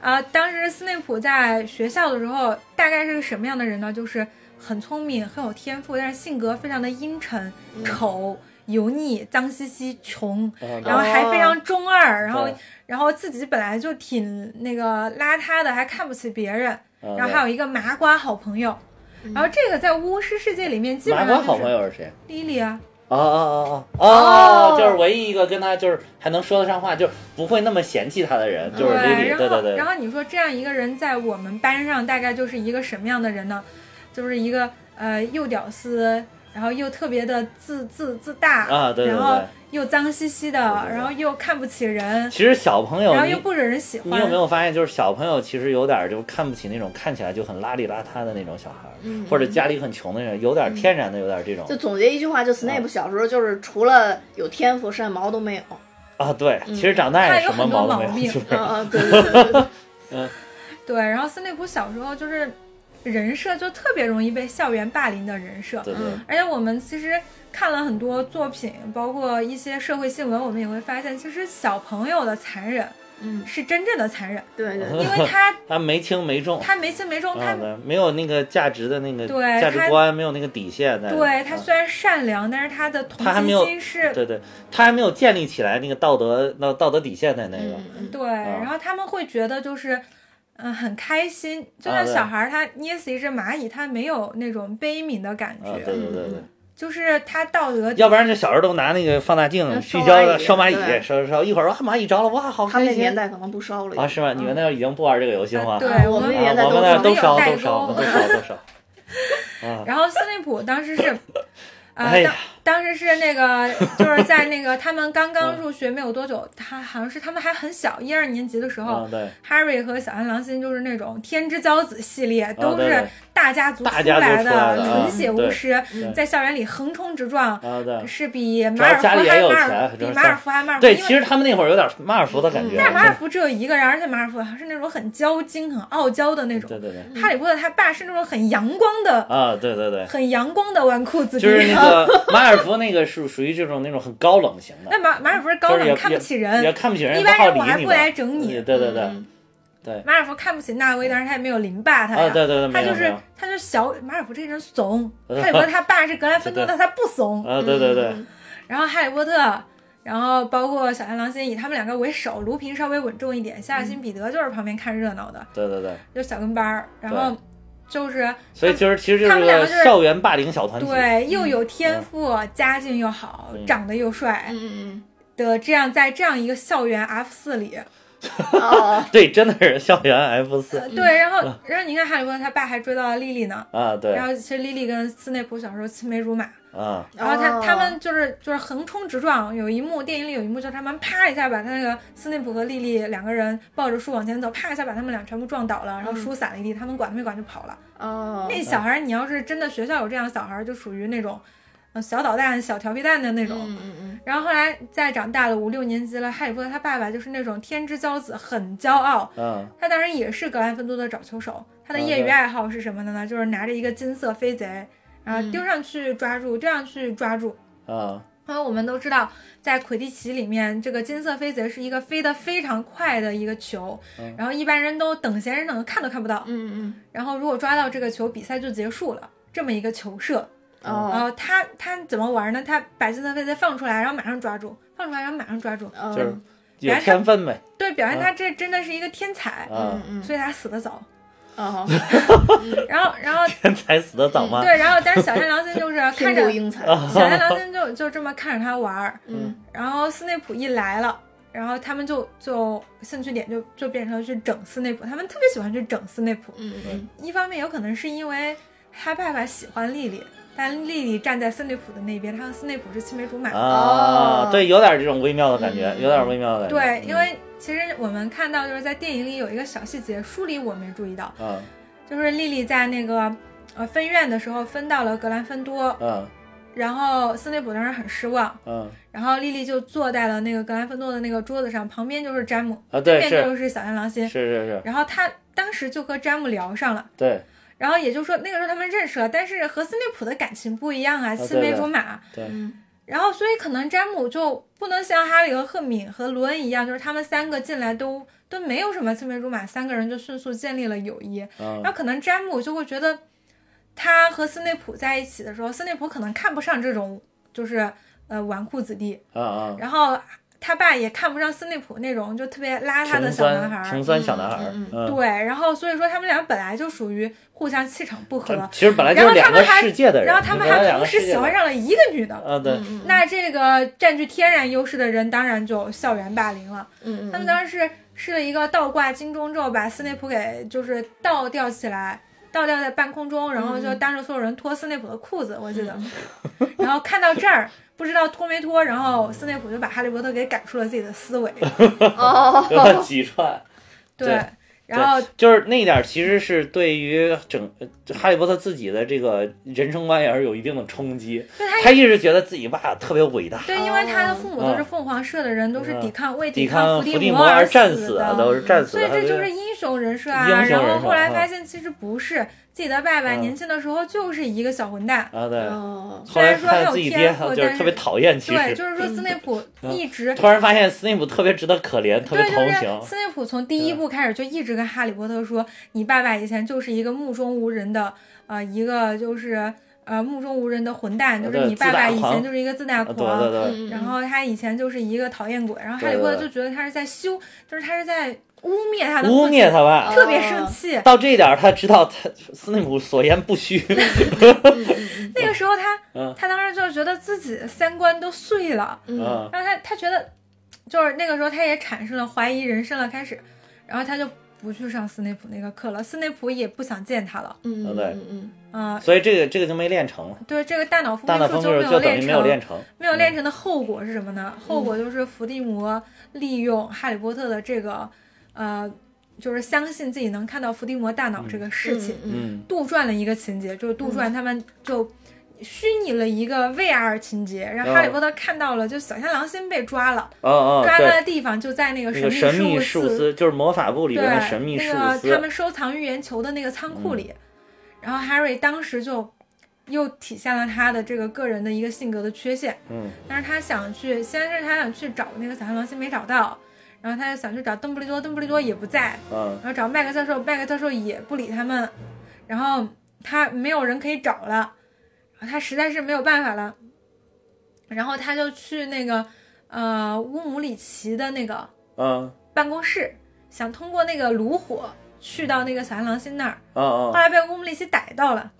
啊、当时斯内普在学校的时候，大概是个什么样的人呢？就是很聪明，很有天赋，但是性格非常的阴沉、丑、油腻、脏兮兮、穷，嗯然后还非常中二，然后然后自己本来就挺那个邋遢的，还看不起别人，嗯然后还有一个麻瓜好朋友。然后这个在巫师世界里面基本麻瓜好上是朋友是谁？莉莉啊，哦哦哦哦哦哦，就是唯一一个跟他就是还能说得上话，就是不会那么嫌弃他的人，就是对对对然。后你说这样一个人在我们班上大概就是一个什么样的人呢？就是一个呃又屌丝，然后又特别的自自自大啊对对然后对又脏兮兮的，然后又看不起人，其实小朋友然后又不惹人喜欢。你有没有发现，就是小朋友其实有点儿就看不起那种看起来就很邋里邋遢的那种小孩或者家里很穷的人，有点儿天然的有点儿这种。就总结一句话，就 Snape 小时候就是除了有天赋，剩下毛都没有。啊。对，其实长大他也什么有很多毛都没有，毛病。就是嗯嗯，对对对对。对，对，然后斯内普小时候就是人设就特别容易被校园霸凌的人设，对对。嗯。而且我们其实看了很多作品，包括一些社会新闻，我们也会发现，其实小朋友的残忍嗯，是真正的残忍，对对，因为他 他没轻没重，他没轻没重，他没有那个价值的那个对他价值观，没有那个底线对他虽然善良，但是他的同情他还没有心是对对，他还没有建立起来那个道德那道德底线在那个。对，然后他们会觉得就是，嗯、很开心，就像小孩儿他捏死一只蚂蚁，他没有那种悲悯的感觉，啊，对对对对，就是他道德要不然就小时候都拿那个放大镜聚焦的烧蚂蚁烧烧一会儿哇蚂蚁着了，哇好他们开心。那年代可能不烧了啊，是吗？你们那儿已经不玩这个游戏了吗？对啊我们我们那都都烧都烧都烧都烧。啊，然后斯内普当时是，呃，哎呀当当时是那个 就是在那个他们刚刚入学没有多久，他好像是他们还很小，一二年级的时候。，Harry 和小安狼心就是那种天之骄子系列，都是大家族出来的啊纯血巫师，对在校园里横冲直撞。是比马尔福还马尔比马尔福还马尔福，对，其实他们那会儿有点马尔福的感觉。但是马尔福只有一个人，而且马尔福还是那种很骄矜、很傲娇的那种。对对对。哈利波特他爸是那种很阳光的、啊，对对对，很阳光的纨绔子弟。就是那个 马尔福那个是属于这种那种很高冷型的。那，马马尔福是高冷，看不起也人。看不起人，一般人我还不来整你。对对对。对。马尔福看不起纳威，但是他也没有凌霸他呀。啊，对对对，他就是他就是小马尔福这人怂，哈利波特他爸是格兰芬多的，他不怂。啊，对对对，嗯。然后哈利波特，然后包括小安郎星以他们两个为首，卢平稍微稳重一点，夏尔辛彼得就是旁边看热闹的，对对对，就小跟班儿。然后就是所以就是其实就他是个们两个就是校园霸凌小团体，对，又有天赋，家境又好，嗯长得又帅嗯嗯的这样，在这样一个校园 F 四里，对，真的是校园 F 四呃对，然后然后你看哈利波特他爸还追到了莉莉呢，啊，对然后其实莉莉跟斯内普小时候青梅竹马，啊，然后他、哦他们就是就是横冲直撞，有一幕电影里有一幕就是他们啪一下把他那个斯内普和莉莉两个人抱着书往前走，啪一下把他们俩全部撞倒了，然后书散了一地，他们管都没管就跑了。哦，那小孩儿，你要是真的学校有这样的小孩儿，就属于那种，呃，小捣蛋、小调皮蛋的那种。嗯嗯嗯然后后来再长大了五六年级了，哈利波特他爸爸就是那种天之骄子，很骄傲。嗯他当然也是格兰芬多的找球手，他的啊业余爱好是什么的呢？就是拿着一个金色飞贼，然后嗯丢上去抓住，丢上去抓住。啊，然后我们都知道，在魁地奇里面，这个金色飞贼是一个飞得非常快的一个球，嗯然后一般人都等闲人等，看都看不到。嗯嗯然后如果抓到这个球，比赛就结束了。这么一个球射，哦，然哦，后他他怎么玩呢？他把金色飞贼放出来，然后马上抓住，放出来然后马上抓住，哦就是有天分呗，对，表现他这真的是一个天才，啊嗯，嗯所以他死得早。哦，然后然 后天才死的早吗？对，然后但是小天狼星就是 看着英才，小天狼星就就这么看着他玩儿，嗯。然后斯内普一来了，然后他们就就兴趣点就就变成了去整斯内普，他们特别喜欢去整斯内普。嗯嗯。一方面有可能是因为他爸爸喜欢莉莉，但莉莉站在斯内普的那边，她和斯内普是青梅竹马。啊哦，对，有点这种微妙的感觉，嗯。有点微妙的感觉。对，因为其实我们看到就是在电影里有一个小细节，书里我没注意到，嗯就是莉莉在那个呃分院的时候分到了格兰芬多，嗯然后斯内普当时很失望，嗯然后莉莉就坐在了那个格兰芬多的那个桌子上，旁边就是詹姆，啊，对对，面就是小天狼星是，是是，然后他当时就和詹姆聊上了。对然后也就是说，那个时候他们认识了，但是和斯内普的感情不一样啊，青梅竹马。对。嗯。然后，所以可能詹姆就不能像哈利和赫敏和罗恩一样，就是他们三个进来都都没有什么青梅竹马，三个人就迅速建立了友谊。嗯然后可能詹姆就会觉得，他和斯内普在一起的时候，斯内普可能看不上这种就是呃纨绔子弟，啊啊，然后他爸也看不上斯内普那种就特别邋遢的小男孩儿。酸穷酸小男孩儿嗯，嗯，对，然后所以说他们俩本来就属于互相气场不合，其实本来就是两个世界的人，然后他们还同时喜欢上了一个女的。啊，对，嗯那这个占据天然优势的人，当然就校园霸凌了。嗯，他们当时是施了一个倒挂金钟罩，把斯内普给就是倒吊起来，倒吊在半空中，然后就当着所有人脱斯内普的裤子，我记得。然后看到这儿，不知道脱没脱，然后斯内普就把哈利波特给赶出了自己的思维。哦，给他击穿。对对，然后就是那一点，其实是对于整呃哈利波特自己的这个人生观也是有一定的冲击。他他一直觉得自己爸特别伟大，对，因为他的父母都是凤凰社的人，都是抵抗为抵抗伏地魔而战死的，都是战死所以的。这就是英雄人设啊，然后后来啊发现其实不是，自己的爸爸嗯年轻的时候就是一个小混蛋。啊，对。虽然说很有看自己爹天赋但就是特别讨厌，其对，就是说斯内普 一直突然发现斯内普特别值得可怜，特别对，就是同情。斯内普从第一部开始就一直跟哈利波特说，你爸爸以前就是一个目中无人的，呃，一个就是呃目中无人的混蛋，就是你爸爸以前就是一个自大狂。对对，嗯然后他以前就是一个讨厌鬼，然后哈利波特就觉得他是在羞，就是他是在污蔑他的污蔑他爸。特别生气。到这一点儿，他知道他斯内普所言不虚。那个时候他嗯。他当时就觉得自己的三观都碎了，嗯。然后他他觉得，就是那个时候他也产生了怀疑人生了，开始，然后他就不去上斯内普那个课了，斯内普也不想见他了，嗯对。嗯所以这个这个就没练成了，对这个大脑封大脑闭术没风就是就等于练没有练成，成。没有练成的后果是什么呢？后果就是伏地魔利用哈利波特的这个，呃，就是相信自己能看到伏地魔大脑这个事情，嗯嗯。杜撰了一个情节，就是杜撰他们就虚拟了一个 VR 情节，让哈利波特看到了，就小天狼星被抓了，哦哦，抓他，的地方就在那个神神秘事务司就是魔法部里对，边的神秘事务那个他。们收藏预言球的那个仓库里，然后 Harry 当时就又体现了他的这个个人的一个性格的缺陷，嗯但是他想去，先是他想去找那个小天狼星没找到，然后他就想去找邓布利多，邓布利多也不在，嗯。然后找麦克教授，麦克教授也不理他们，然后他没有人可以找了，然后他实在是没有办法了，然后他就去那个呃乌姆里奇的那个嗯。办公室，想通过那个炉火去到那个小天狼星那儿，嗯后来被乌姆里奇逮到了，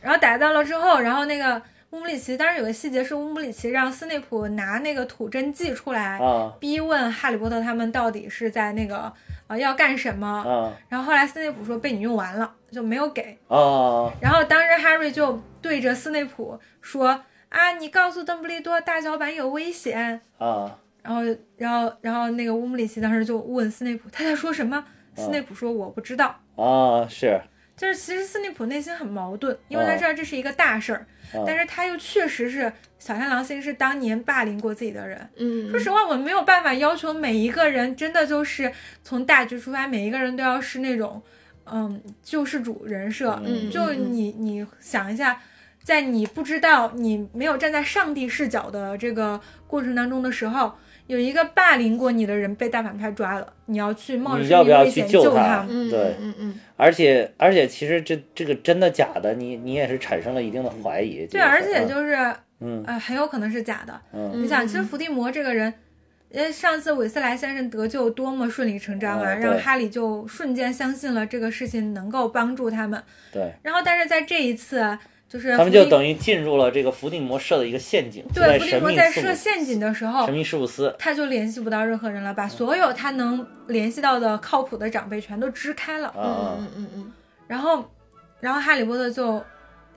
然后逮到了之后，然后那个乌姆里奇，当时有个细节是乌姆里奇让斯内普拿那个吐真剂出来，啊逼问哈利波特他们到底是在那个呃要干什么，啊然后后来斯内普说被你用完了，就没有给。啊然后当时 Harry 就对着斯内普说：“啊，你告诉邓布利多大脚板有危险。啊！”然后，然后，然后那个乌姆里奇当时就问斯内普他在说什么。斯内普说：“我不知道。啊，是，就是其实斯内普内心很矛盾，因为他哦知道这是一个大事儿，哦但是他又确实是小太狼星是当年霸凌过自己的人。嗯，说实话，我们没有办法要求每一个人真的就是从大局出发，每一个人都要是那种，嗯，救世主人设。嗯就你你想一下，在你不知道、你没有站在上帝视角的这个过程当中的时候，有一个霸凌过你的人被大反派抓了，你要去冒着你要不要去生命危险救他他？嗯对嗯嗯而且而且其实这这个真的假的，你你也是产生了一定的怀疑。对，而且就是，嗯呃，很有可能是假的。嗯嗯，你想，其实伏地魔这个人，因为，上次韦斯莱先生得救多么顺理成章啊，让哈利就瞬间相信了这个事情能够帮助他们。对，然后，但是在这一次，就是他们就等于进入了这个伏地魔设的一个陷阱，对伏地魔在设陷阱的时候神，秘事务司。他就联系不到任何人了，把所有他能联系到的靠谱的长辈全都支开了。嗯嗯嗯嗯嗯然后，然后哈利波特就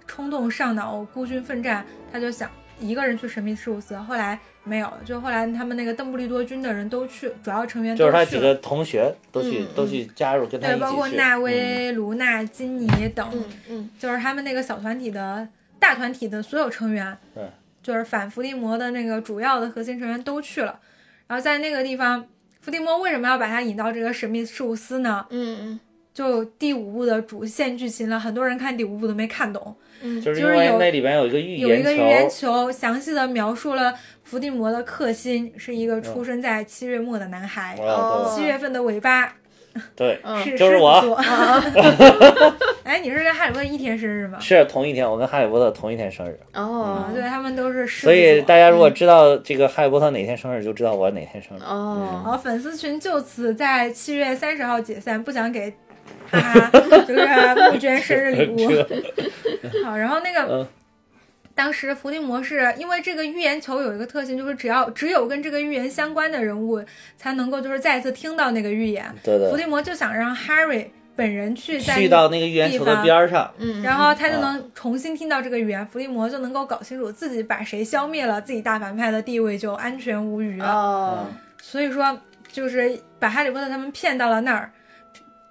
冲动上脑，孤军奋战，他就想一个人去神秘事务司。后来没有，就后来他们那个邓布利多军的人都去，主要成员都就是他。几个同学都去、嗯都去加入跟他对，一起对包括纳嗯威、卢娜、金妮等，嗯嗯就是他们那个小团体的大团体的所有成员，对，就是反伏地魔的那个主要的核心成员都去了。然后在那个地方，伏地魔为什么要把他引到这个神秘事务司呢？嗯就第五部的主线剧情了，很多人看第五部都没看懂。嗯就是有因为那里边有一个预言球，有一个预言球，详细的描述了伏地魔的克星是一个出生在七月末的男孩，哦七月份的尾巴 对嗯是就是我狮子座。啊 哎，你是跟哈利波特一天生日吗？是同一天，我跟哈利波特同一天生日，哦啊，对他们都是狮子座。所以大家如果知道这个哈利波特哪天生日，就知道我哪天生日。哦好，粉丝群就此在七月三十号解散，不想给哈哈就是募捐生日礼物。好，然后那个。嗯当时伏地魔是因为这个预言球有一个特性，就是只要只有跟这个预言相关的人物才能够就是再一次听到那个预言。对对，伏地魔就想让 Harry 本人去在去到那个预言球的边儿上，嗯，然后他就能重新听到这个预言，伏地魔就能够搞清楚自己把谁消灭了，自己大反派的地位就安全无虞了。哦所以说，就是把哈利波特他们骗到了那儿。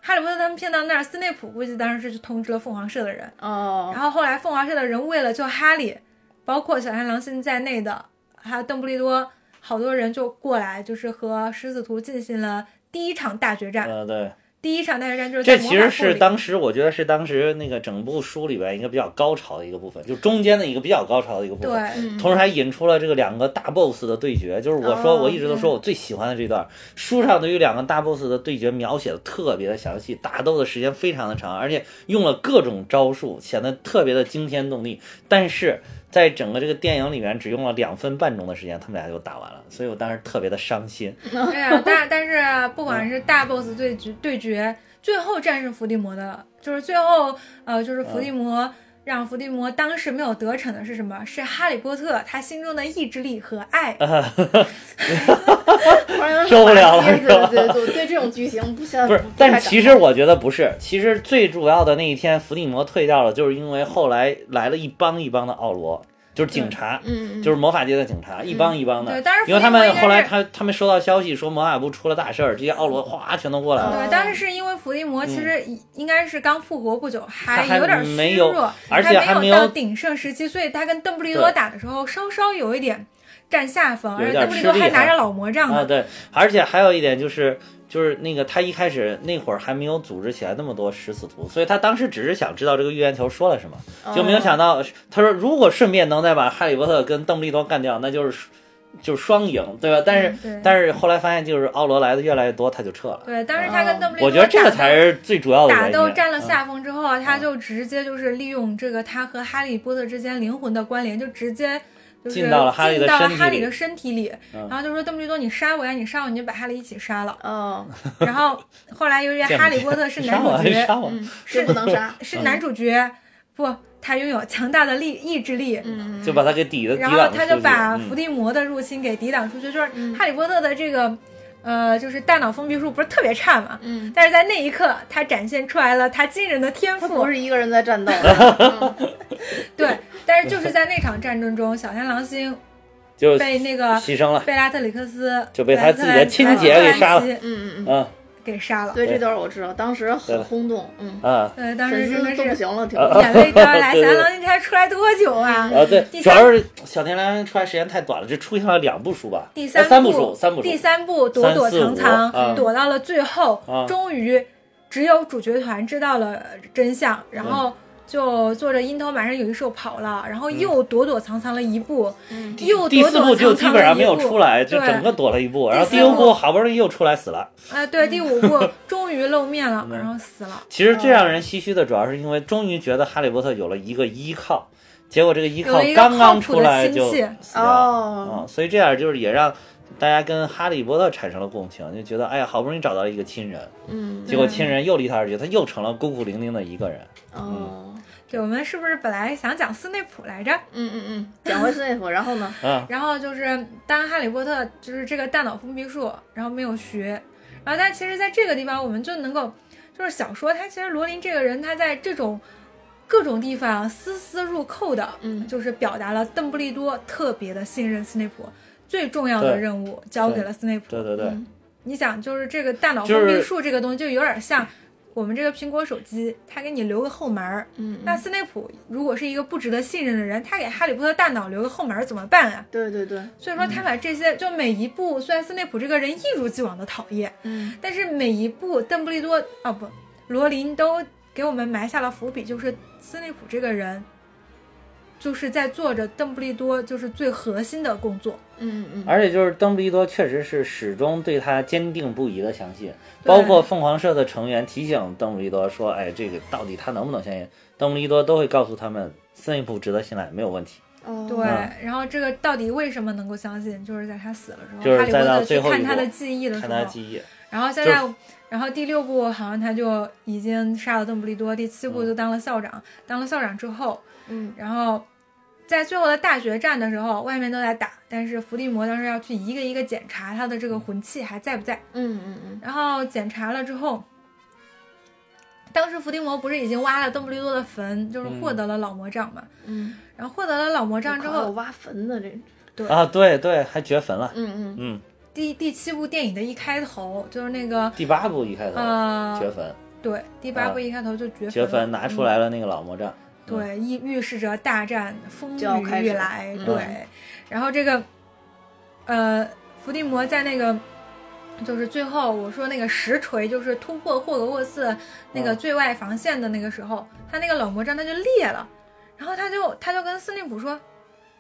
哈利波特他们骗到那儿，斯内普估计当时是去通知了凤凰社的人，哦。然后后来凤凰社的人为了救哈利，包括小山狼星在内的，还有邓布利多，好多人就过来，就是和狮子图进行了第一场大决战。嗯对，第第一场大决战就是这其实是当时我觉得是当时那个整部书里边一个比较高潮的一个部分，就中间的一个比较高潮的一个部分。对，嗯同时还引出了这个两个大 boss 的对决，就是我说哦我一直都说我最喜欢的这段，书上对于两个大 boss 的对决描写的特别的详细，打斗的时间非常的长，而且用了各种招数，显得特别的惊天动地。但是在整个这个电影里面只用了两分半钟的时间，他们俩就打完了，所以我当时特别的伤心。哎呀，但但是不管是大 boss 对决对决，最后战胜伏地魔的，就是最后呃，就是伏地魔。让伏地魔当时没有得逞的是什么？是哈利波特他心中的意志力和爱。受不了了对对对对对，这种剧情不现在不是，但其实我觉得不是，其实最主要的那一天，伏地魔退掉了，就是因为后来来了一帮一帮的奥罗，就是警察，嗯，就是魔法界的警察，一帮一帮的。对当时因为他们后来他他们收到消息说魔法部出了大事儿，这些奥罗哗全都过来了。对，当时是因为伏地魔其实应该是刚复活不久，还有点没有虚弱，而且还还没有有到鼎盛时期，所以他跟邓布利多打的时候稍稍有一点占下风，而且邓布利多还拿着老魔杖啊，对，而且还有一点就是，就是那个他一开始那会儿还没有组织起来那么多食死徒，所以他当时只是想知道这个预言球说了什么，就没有想到他说如果顺便能再把哈利波特跟邓布利多干掉，那就是就是双赢，对吧？但是、嗯但是后来发现就是奥罗来的越来越多，他就撤了。对，当时他跟邓布利多我觉得这个才是最主要的打。斗占了嗯下风之后，他就直接就是利用这个他和哈利波特之间灵魂的关联，就直接。就是进到了哈利的身体里哈利的身体里，嗯然后就说邓布利多，你杀我呀！你杀我，你就把哈利一起杀了。嗯，然后后来由于哈利波特是 男主角，杀我，嗯，是不能杀，是男主角，不，他拥有强大的力意志力，嗯，就把他给抵了然后。他就把嗯伏地魔的入侵给抵挡出去。就是嗯哈利波特的这个，呃，就是大脑封闭术不是特别差嘛，嗯，但是在那一刻，他展现出来了他惊人的天赋。不。是一个人在战斗，嗯。对，但是就是在那场战争中，小天狼星就被那个牺牲了，贝拉特里克斯就被他自己的亲姐给杀了。嗯嗯，嗯给杀了。对，对。这段我知道，当时很轰动，嗯，啊。对，当时真的是不行了，眼泪掉下来。对 对对。小天狼星才出来多久啊？啊，对，主要是小天狼出来时间太短了，只出现了两部书吧，第呃三部书，三部书。第，三部躲躲藏藏，躲到了最后，啊。终于只有主角团知道了真相，然后就坐着樱桃马上有一手跑了，然后又躲躲藏藏了一步，嗯。又第躲躲四步就基藏藏本上没有了一步出来，就整个躲了一步，然后第五步。好不容易又出来死了。哎，对，第五步 终于露面了，嗯。然后死了。其实最让人唏嘘的，主要是因为终于觉得哈利波特有了一个依靠，结果这个依靠刚刚出来就死掉了。哦，嗯，所以这样就是也让大家跟哈利波特产生了共情，就觉得哎呀，好不容易找到一个亲人，嗯，结果亲人又离他而去，他又成了孤苦伶仃的一个人。哦，对，我们是不是本来想讲斯内普来着？嗯嗯嗯，讲回斯内普，然后呢？嗯，然后就是当哈利波特就是这个大脑封闭术，然后没有学，然后但其实在这个地方我们就能够，就是小说他其实罗琳这个人他在这种各种地方丝丝入扣的，嗯就是表达了邓布利多特别的信任斯内普，最重要的任务交给了斯内普。对对对，嗯你想，就是这个大脑封闭术这个东西，就有点像我们这个苹果手机，它给你留个后门儿。嗯，那斯内普如果是一个不值得信任的人，他给哈利波特大脑留个后门儿怎么办啊？对对对，所以说他把这些就每一步，虽然斯内普这个人一如既往的讨厌，嗯但是每一步邓布利多啊不罗琳都给我们埋下了伏笔，就是斯内普这个人就是在做着邓布利多就是最核心的工作。嗯嗯，而且就是邓布利多确实是始终对他坚定不移的相信，包括凤凰社的成员提醒邓布利多说：“哎，这个到底他能不能相信？”邓布利多都会告诉他们，斯内普值得信赖，没有问题。哦，对，嗯然后这个到底为什么能够相信，就是在他死了之后，哈利波特去看他的记忆的时候看候，他记忆，然后现在，然后第六部好像他就已经杀了邓布利多，第七部就当了校长，当了校长之后，嗯。然后在最后的大决战的时候，外面都在打，但是伏地魔当时要去一个一个检查他的这个魂器还在不在，嗯嗯嗯，然后检查了之后。当时伏地魔不是已经挖了邓布利多的坟，就是获得了老魔杖嘛。嗯，然后获得了老魔杖之后，有挖坟的这对，啊，对对，还掘坟了。嗯嗯。嗯，第第七部电影的一开头就是那个第八部一开头呃，掘坟，对，第八部啊一开头就掘掘坟坟了拿出来了那个老魔杖。嗯对，预预示着大战风雨欲来。嗯。对，然后这个呃，伏地魔在那个就是最后我说那个实锤，就是突破霍格沃茨那个嗯。最外防线的那个时候，他那个老魔杖它就裂了，然后他就他就跟斯内普说，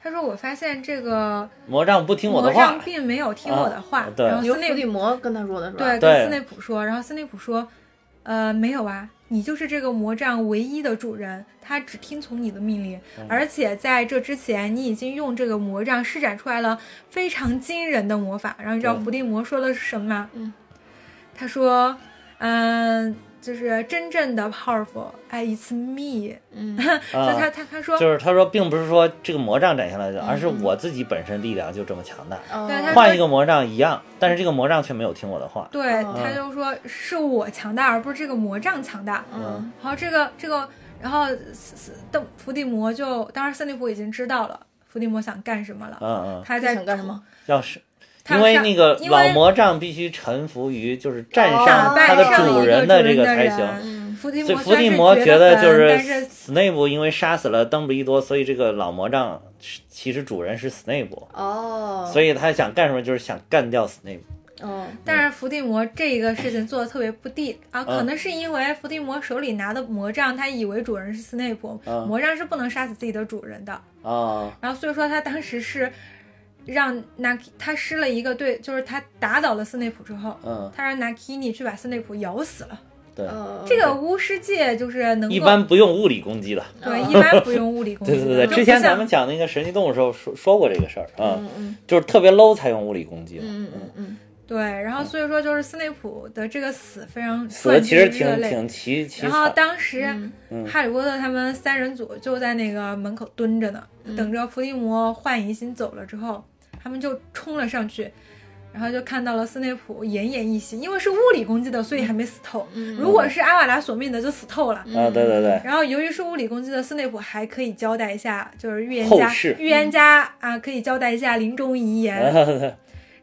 他说我发现这个魔杖不听我的魔杖话，并没有听我的话，啊对。由然后斯内伏地魔跟他说的是吧？对，对跟斯内普说，然后斯内普说，呃，没有啊，你就是这个魔杖唯一的主人，他只听从你的命令，嗯而且在这之前，你已经用这个魔杖施展出来了非常惊人的魔法。然后你知道伏地魔说的是什么吗？嗯，他说，嗯、就是真正的 powerful，哎，it's me，嗯。就啊他他他说，就是他说，并不是说这个魔杖展现来的，而是嗯我自己本身力量就这么强大，哦。对他换一个魔杖一样，但是这个魔杖却没有听我的话。对，哦他就说是我强大，而不是这个魔杖强大。嗯。然后这个这个，然后斯斯邓伏地魔就，当然斯内普已经知道了伏地魔想干什么了，嗯嗯，他在想干什么？要是他上因为那个老魔杖必须臣服于就是战哦胜打他的主人的这个才行。嗯伏地所以魔伏地魔觉得就是是斯内普因为杀死了邓布利多，所以这个老魔杖其实主人是斯内普，哦，所以他想干什么就是想干掉斯内普。哦，但是伏地魔这个事情做的特别不地啊，嗯。可能是因为伏地魔手里拿的魔杖，他以为主人是斯内普，嗯。魔杖是不能杀死自己的主人的，啊，然后所以说他当时是让 Naki 他施了一个对，就是他打倒了斯内普之后，嗯，他让 Nakini 去把斯内普咬死了。对，呃这个巫师界就是能一般不用物理攻击的。对，一般不用物理攻击的。对对对，之前咱们讲那个神奇动物的时候说说过这个事儿啊，嗯嗯就是特别 low 才用物理攻击的。嗯嗯嗯对，然后所以说就是斯内普的这个死非常死的其实挺挺奇奇然后。当时、嗯哈利波特他们三人组就在那个门口蹲着呢，等着伏地魔幻影醒走了之后，他们就冲了上去。然后就看到了斯内普奄奄一息，因为是物理攻击的，所以还没死透。如果是阿瓦达索命的，就死透了。啊，对对对，然后由于是物理攻击的，斯内普还可以交代一下，就是预言家，预言家啊，可以交代一下临终遗言。啊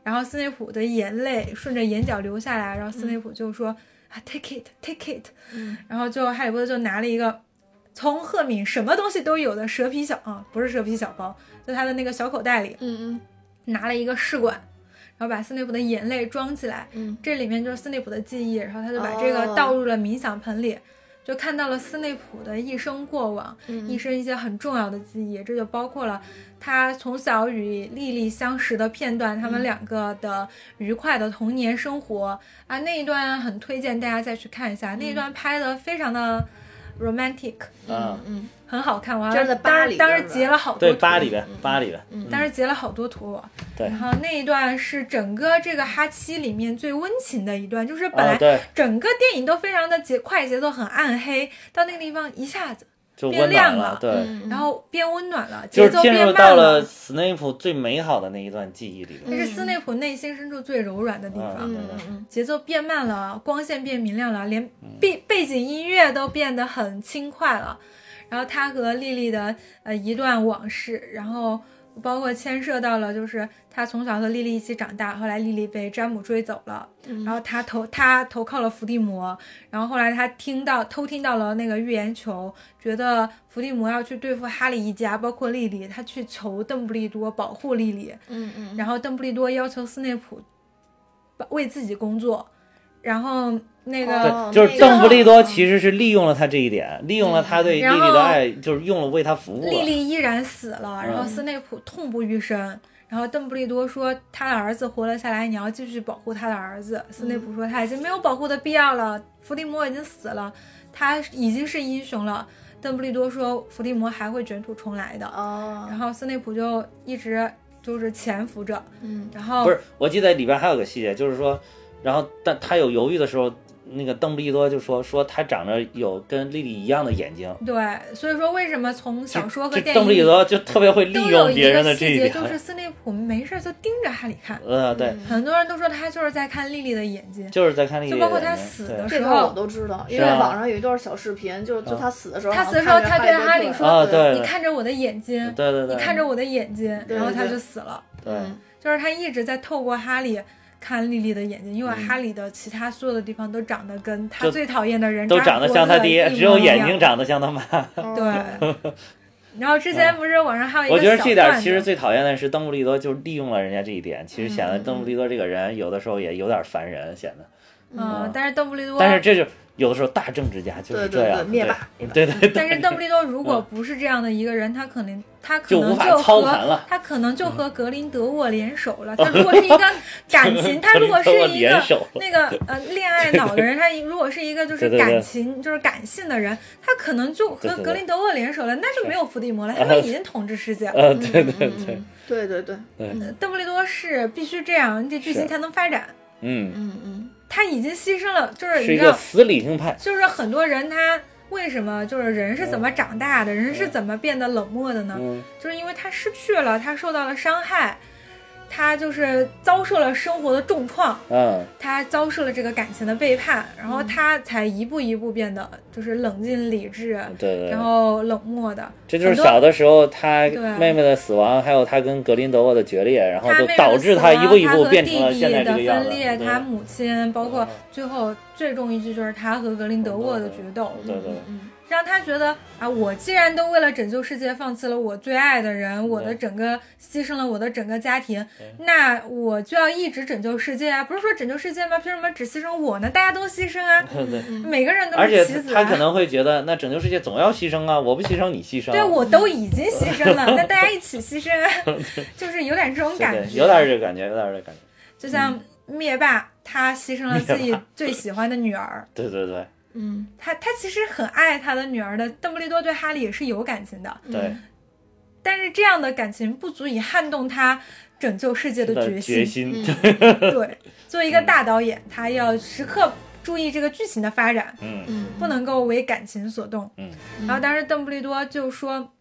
然后斯内普的眼泪顺着眼角流下来，然后斯内普就说、啊，take it，take it，、嗯然后就哈利波特就拿了一个从赫敏什么东西都有的蛇皮小啊，不是蛇皮小包，就他的那个小口袋里嗯嗯拿了一个试管，然后把斯内普的眼泪装起来，嗯。这里面就是斯内普的记忆，然后他就把这个哦倒入了冥想盆里。就看到了斯内普的一生过往，嗯一生一些很重要的记忆，这就包括了他从小与莉莉相识的片段，他们两个的愉快的童年生活。啊，那一段很推荐大家再去看一下，那一段拍的非常的 romantic，嗯，嗯很好看。我当时当时截了好多对图，巴黎的，巴里边，当时截了好多图。对然后那一段是整个这个哈七里面最温情的一段，就是本来整个电影都非常的节快节奏很暗黑，到那个地方一下子，就变温暖亮了对，嗯，然后变温暖了，节奏变慢入到了斯内普最美好的那一段记忆里这边。是斯内普内心深处最柔软的地方。嗯嗯嗯节奏变慢了，光线变明亮了，连背背景音乐都变得很轻快了。然后他和莉莉的呃一段往事，然后包括牵涉到了就是他从小和莉莉一起长大，后来莉莉被詹姆追走了，然后他投他投靠了伏地魔，然后后来他听到偷听到了那个预言球，觉得伏地魔要去对付哈利一家，包括莉莉，他去求邓布利多保护莉莉，嗯嗯。然后邓布利多要求斯内普为自己工作，然后那个、哦对，就是邓布利多其实是利用了他这一点，利用了他对莉莉的爱，就是用了为他服务莉了。莉依然死了，然后嗯斯内普痛不欲生。然后邓布利多说他的儿子活了下来，你要继续保护他的儿子。斯内普说他已经没有保护的必要了，伏地魔已经死了，他已经是英雄了。邓布利多说伏地魔还会卷土重来的。哦然后斯内普就一直就是潜伏着，嗯然后不是，我记得里边还有个细节，就是说，然后但他有犹豫的时候，那个邓布利多就说说他长着有跟莉莉一样的眼睛。对，所以说为什么从小说和电影邓布利多就特别会利用别人个细节，的这一点。就是斯内普没事就盯着哈利看，呃，对，很多人都说他就是在看莉莉的眼睛。就是在看莉莉就包括他死的时候，我都知道，因为网上有一段小视频，就就他死的时候，他死的时候他对着哈利说你看着我的眼睛，对对对，你看着我的眼睛，然后他就死了。对，嗯。就是他一直在透过哈利看莉莉的眼睛，因为哈利的其他所有的地方都长得跟他最讨厌的人都长得像他爹，只有眼睛长。得像他妈。对，然后之前不是网上还有一个我觉得小这点其实，最讨厌的是邓布利多，就利用了人家这一点，其实显得邓布利多这个人有的时候也有点烦人，显得。嗯，但是邓布利多，但是这就有的时候大政治家就是这样，对灭霸对对对，但是邓布利多如果不是这样的一个人，他可能他可就能无法操盘和了。他可能就和格林德沃联手了。他如果是一个感情，他如果是一个那个呃恋爱脑的人，他如果是一个就是感情就是感性的人，他可能就和格林德沃联手了，那就没有伏地魔了，他们已经统治世界了。呃，对对对，嗯对对对，邓布利多是必须这样，你这剧情才能发展。嗯，嗯嗯他已经牺牲了，就是一个死理性派，就是很多人他为什么就是人是怎么长大的，人是怎么变得冷漠的呢？嗯。就是因为他失去了，他受到了伤害，他就是遭受了生活的重创，嗯，他遭受了这个感情的背叛，然后他才一步一步变得就是冷静理智，对对对，然后冷漠的。这就是小的时候他对妹妹的死亡，还有他跟格林德沃的决裂，然后就导致他一步一步变成了弟现在弟的这个样子。分裂，他母亲，包括嗯。最后最终一句就是他和格林德沃的决斗，对对嗯让他觉得啊，我既然都为了拯救世界放弃了我最爱的人，我的整个牺牲了我的整个家庭，那我就要一直拯救世界啊！不是说拯救世界吗？凭什么只牺牲我呢？大家都牺牲啊。每个人都是棋子啊。他可能会觉得，那拯救世界总要牺牲啊，我不牺牲你牺牲。对，我都已经牺牲了，那大家一起牺牲啊，就是有点这种感觉，有点这个感觉，有点这个感觉。就像灭霸，他牺牲了自己最喜欢的女儿，对对对嗯他他其实很爱他的女儿的。邓布利多对哈利也是有感情的，对，但是这样的感情不足以撼动他拯救世界的的决决心。心，对，作为一个大导演，他要时刻注意这个剧情的发展，嗯嗯不能够为感情所动。嗯然后当时邓布利多就说。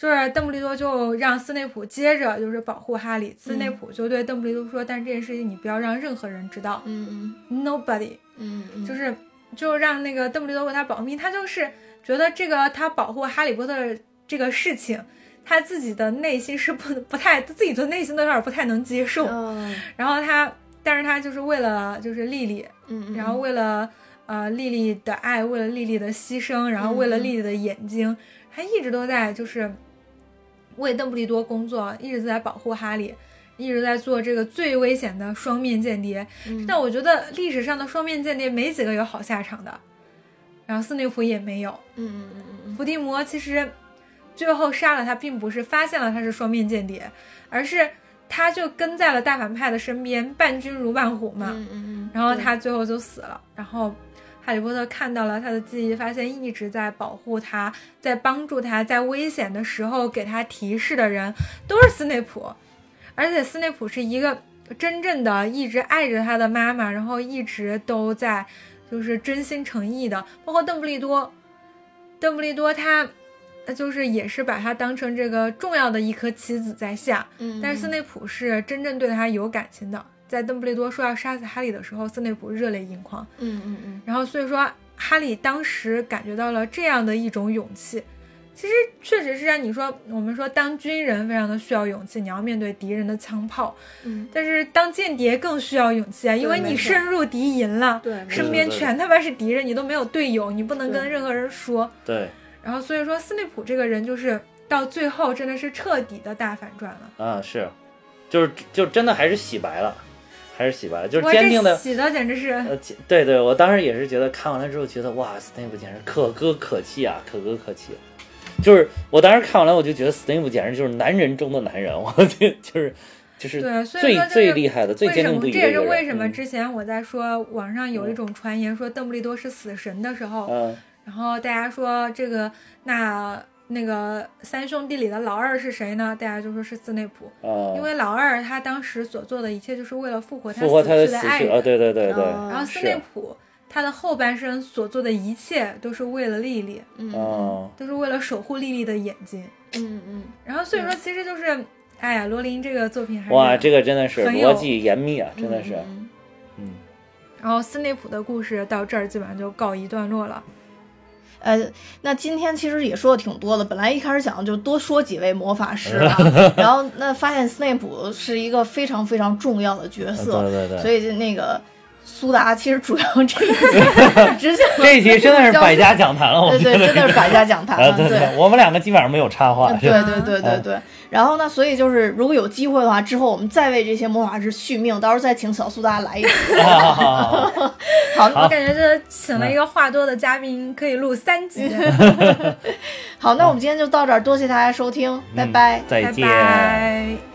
就是邓布利多就让斯内普接着就是保护哈利，斯内普就对邓布利多说：“但是这件事情你不要让任何人知道嗯，nobody。”嗯嗯，就是就让那个邓布利多为他保密，他就是觉得这个他保护哈利波特这个事情，他自己的内心是不不太自己的内心都有点不太能接受，哦然后他，但是他就是为了就是丽丽，嗯，然后为了呃丽丽的爱，为了丽丽的牺牲，然后为了丽丽的眼睛，他一直都在就是为邓布利多工作，一直在保护哈利。一直在做这个最危险的双面间谍，但我觉得历史上的双面间谍没几个有好下场的，然后斯内普也没有。嗯嗯嗯伏地魔其实最后杀了他，并不是发现了他是双面间谍，而是他就跟在了大反派的身边，伴君如伴虎嘛。嗯嗯，然后他最后就死了，然后哈利波特看到了他的记忆，发现一直在保护他，在帮助他，在危险的时候给他提示的人都是斯内普，而且斯内普是一个真正的一直爱着他的妈妈，然后一直都在就是真心诚意的，包括邓布利多，邓布利多他。呃就是也是把他当成这个重要的一颗棋子在下，嗯，但是斯内普是真正对他有感情的。在邓布利多说要杀死哈利的时候，斯内普热泪盈眶。嗯嗯嗯然后所以说，哈利当时感觉到了这样的一种勇气。其实确实是让你说，我们说当军人非常的需要勇气，你要面对敌人的枪炮。嗯，但是当间谍更需要勇气啊，因为你深入敌营了，对，身边全他妈是敌人，你都没有队友，你不能跟任何人说。对，然后所以说，斯内普这个人就是到最后真的是彻底的大反转了。啊是，就是就真的还是洗白了，还是洗白了，就是我这坚定的。洗的简直是。呃，对对，我当时也是觉得看完了之后觉得哇，斯内普简直可歌可泣啊，可歌可泣。就是我当时看完了，我就觉得斯内普简直就是男人中的男人，我就就是就是对，所以最说就是最厉害的、最为什么坚定不移这也是为什么之前我在说网上有一种传言说邓布利多是死神的时候，嗯。然后大家说这个那那个三兄弟里的老二是谁呢？大家就说是斯内普，啊，因为老二他当时所做的一切就是为了复活他复活他的死去啊，的爱人，对对对对，哦然后斯内普他的后半生所做的一切都是为了莉莉，嗯哦，都是为了守护莉莉的眼睛。嗯嗯然后所以说其实就是，哎呀，罗琳这个作品还是哇，这个真的是逻辑严密啊，真的是，嗯嗯，然后斯内普的故事到这儿基本上就告一段落了。呃，那今天其实也说的挺多的。本来一开始想就多说几位魔法师啊，然后那发现斯内普是一个非常非常重要的角色，对对对，所以就那个苏达其实主要这一期执行了这一期真的是百家讲坛了，我对对，觉得真的是百家讲坛啊，了，对。对对，我们两个基本上没有插话，是对？对对对对，然后呢，所以就是如果有机会的话，之后我们再为这些魔法师续命，到时候再请小苏达来一次。好好好好 好，好，我感觉这请了一个话多的嘉宾，可以录三集。好，那我们今天就到这儿，多谢大家收听，拜拜。再见。拜拜。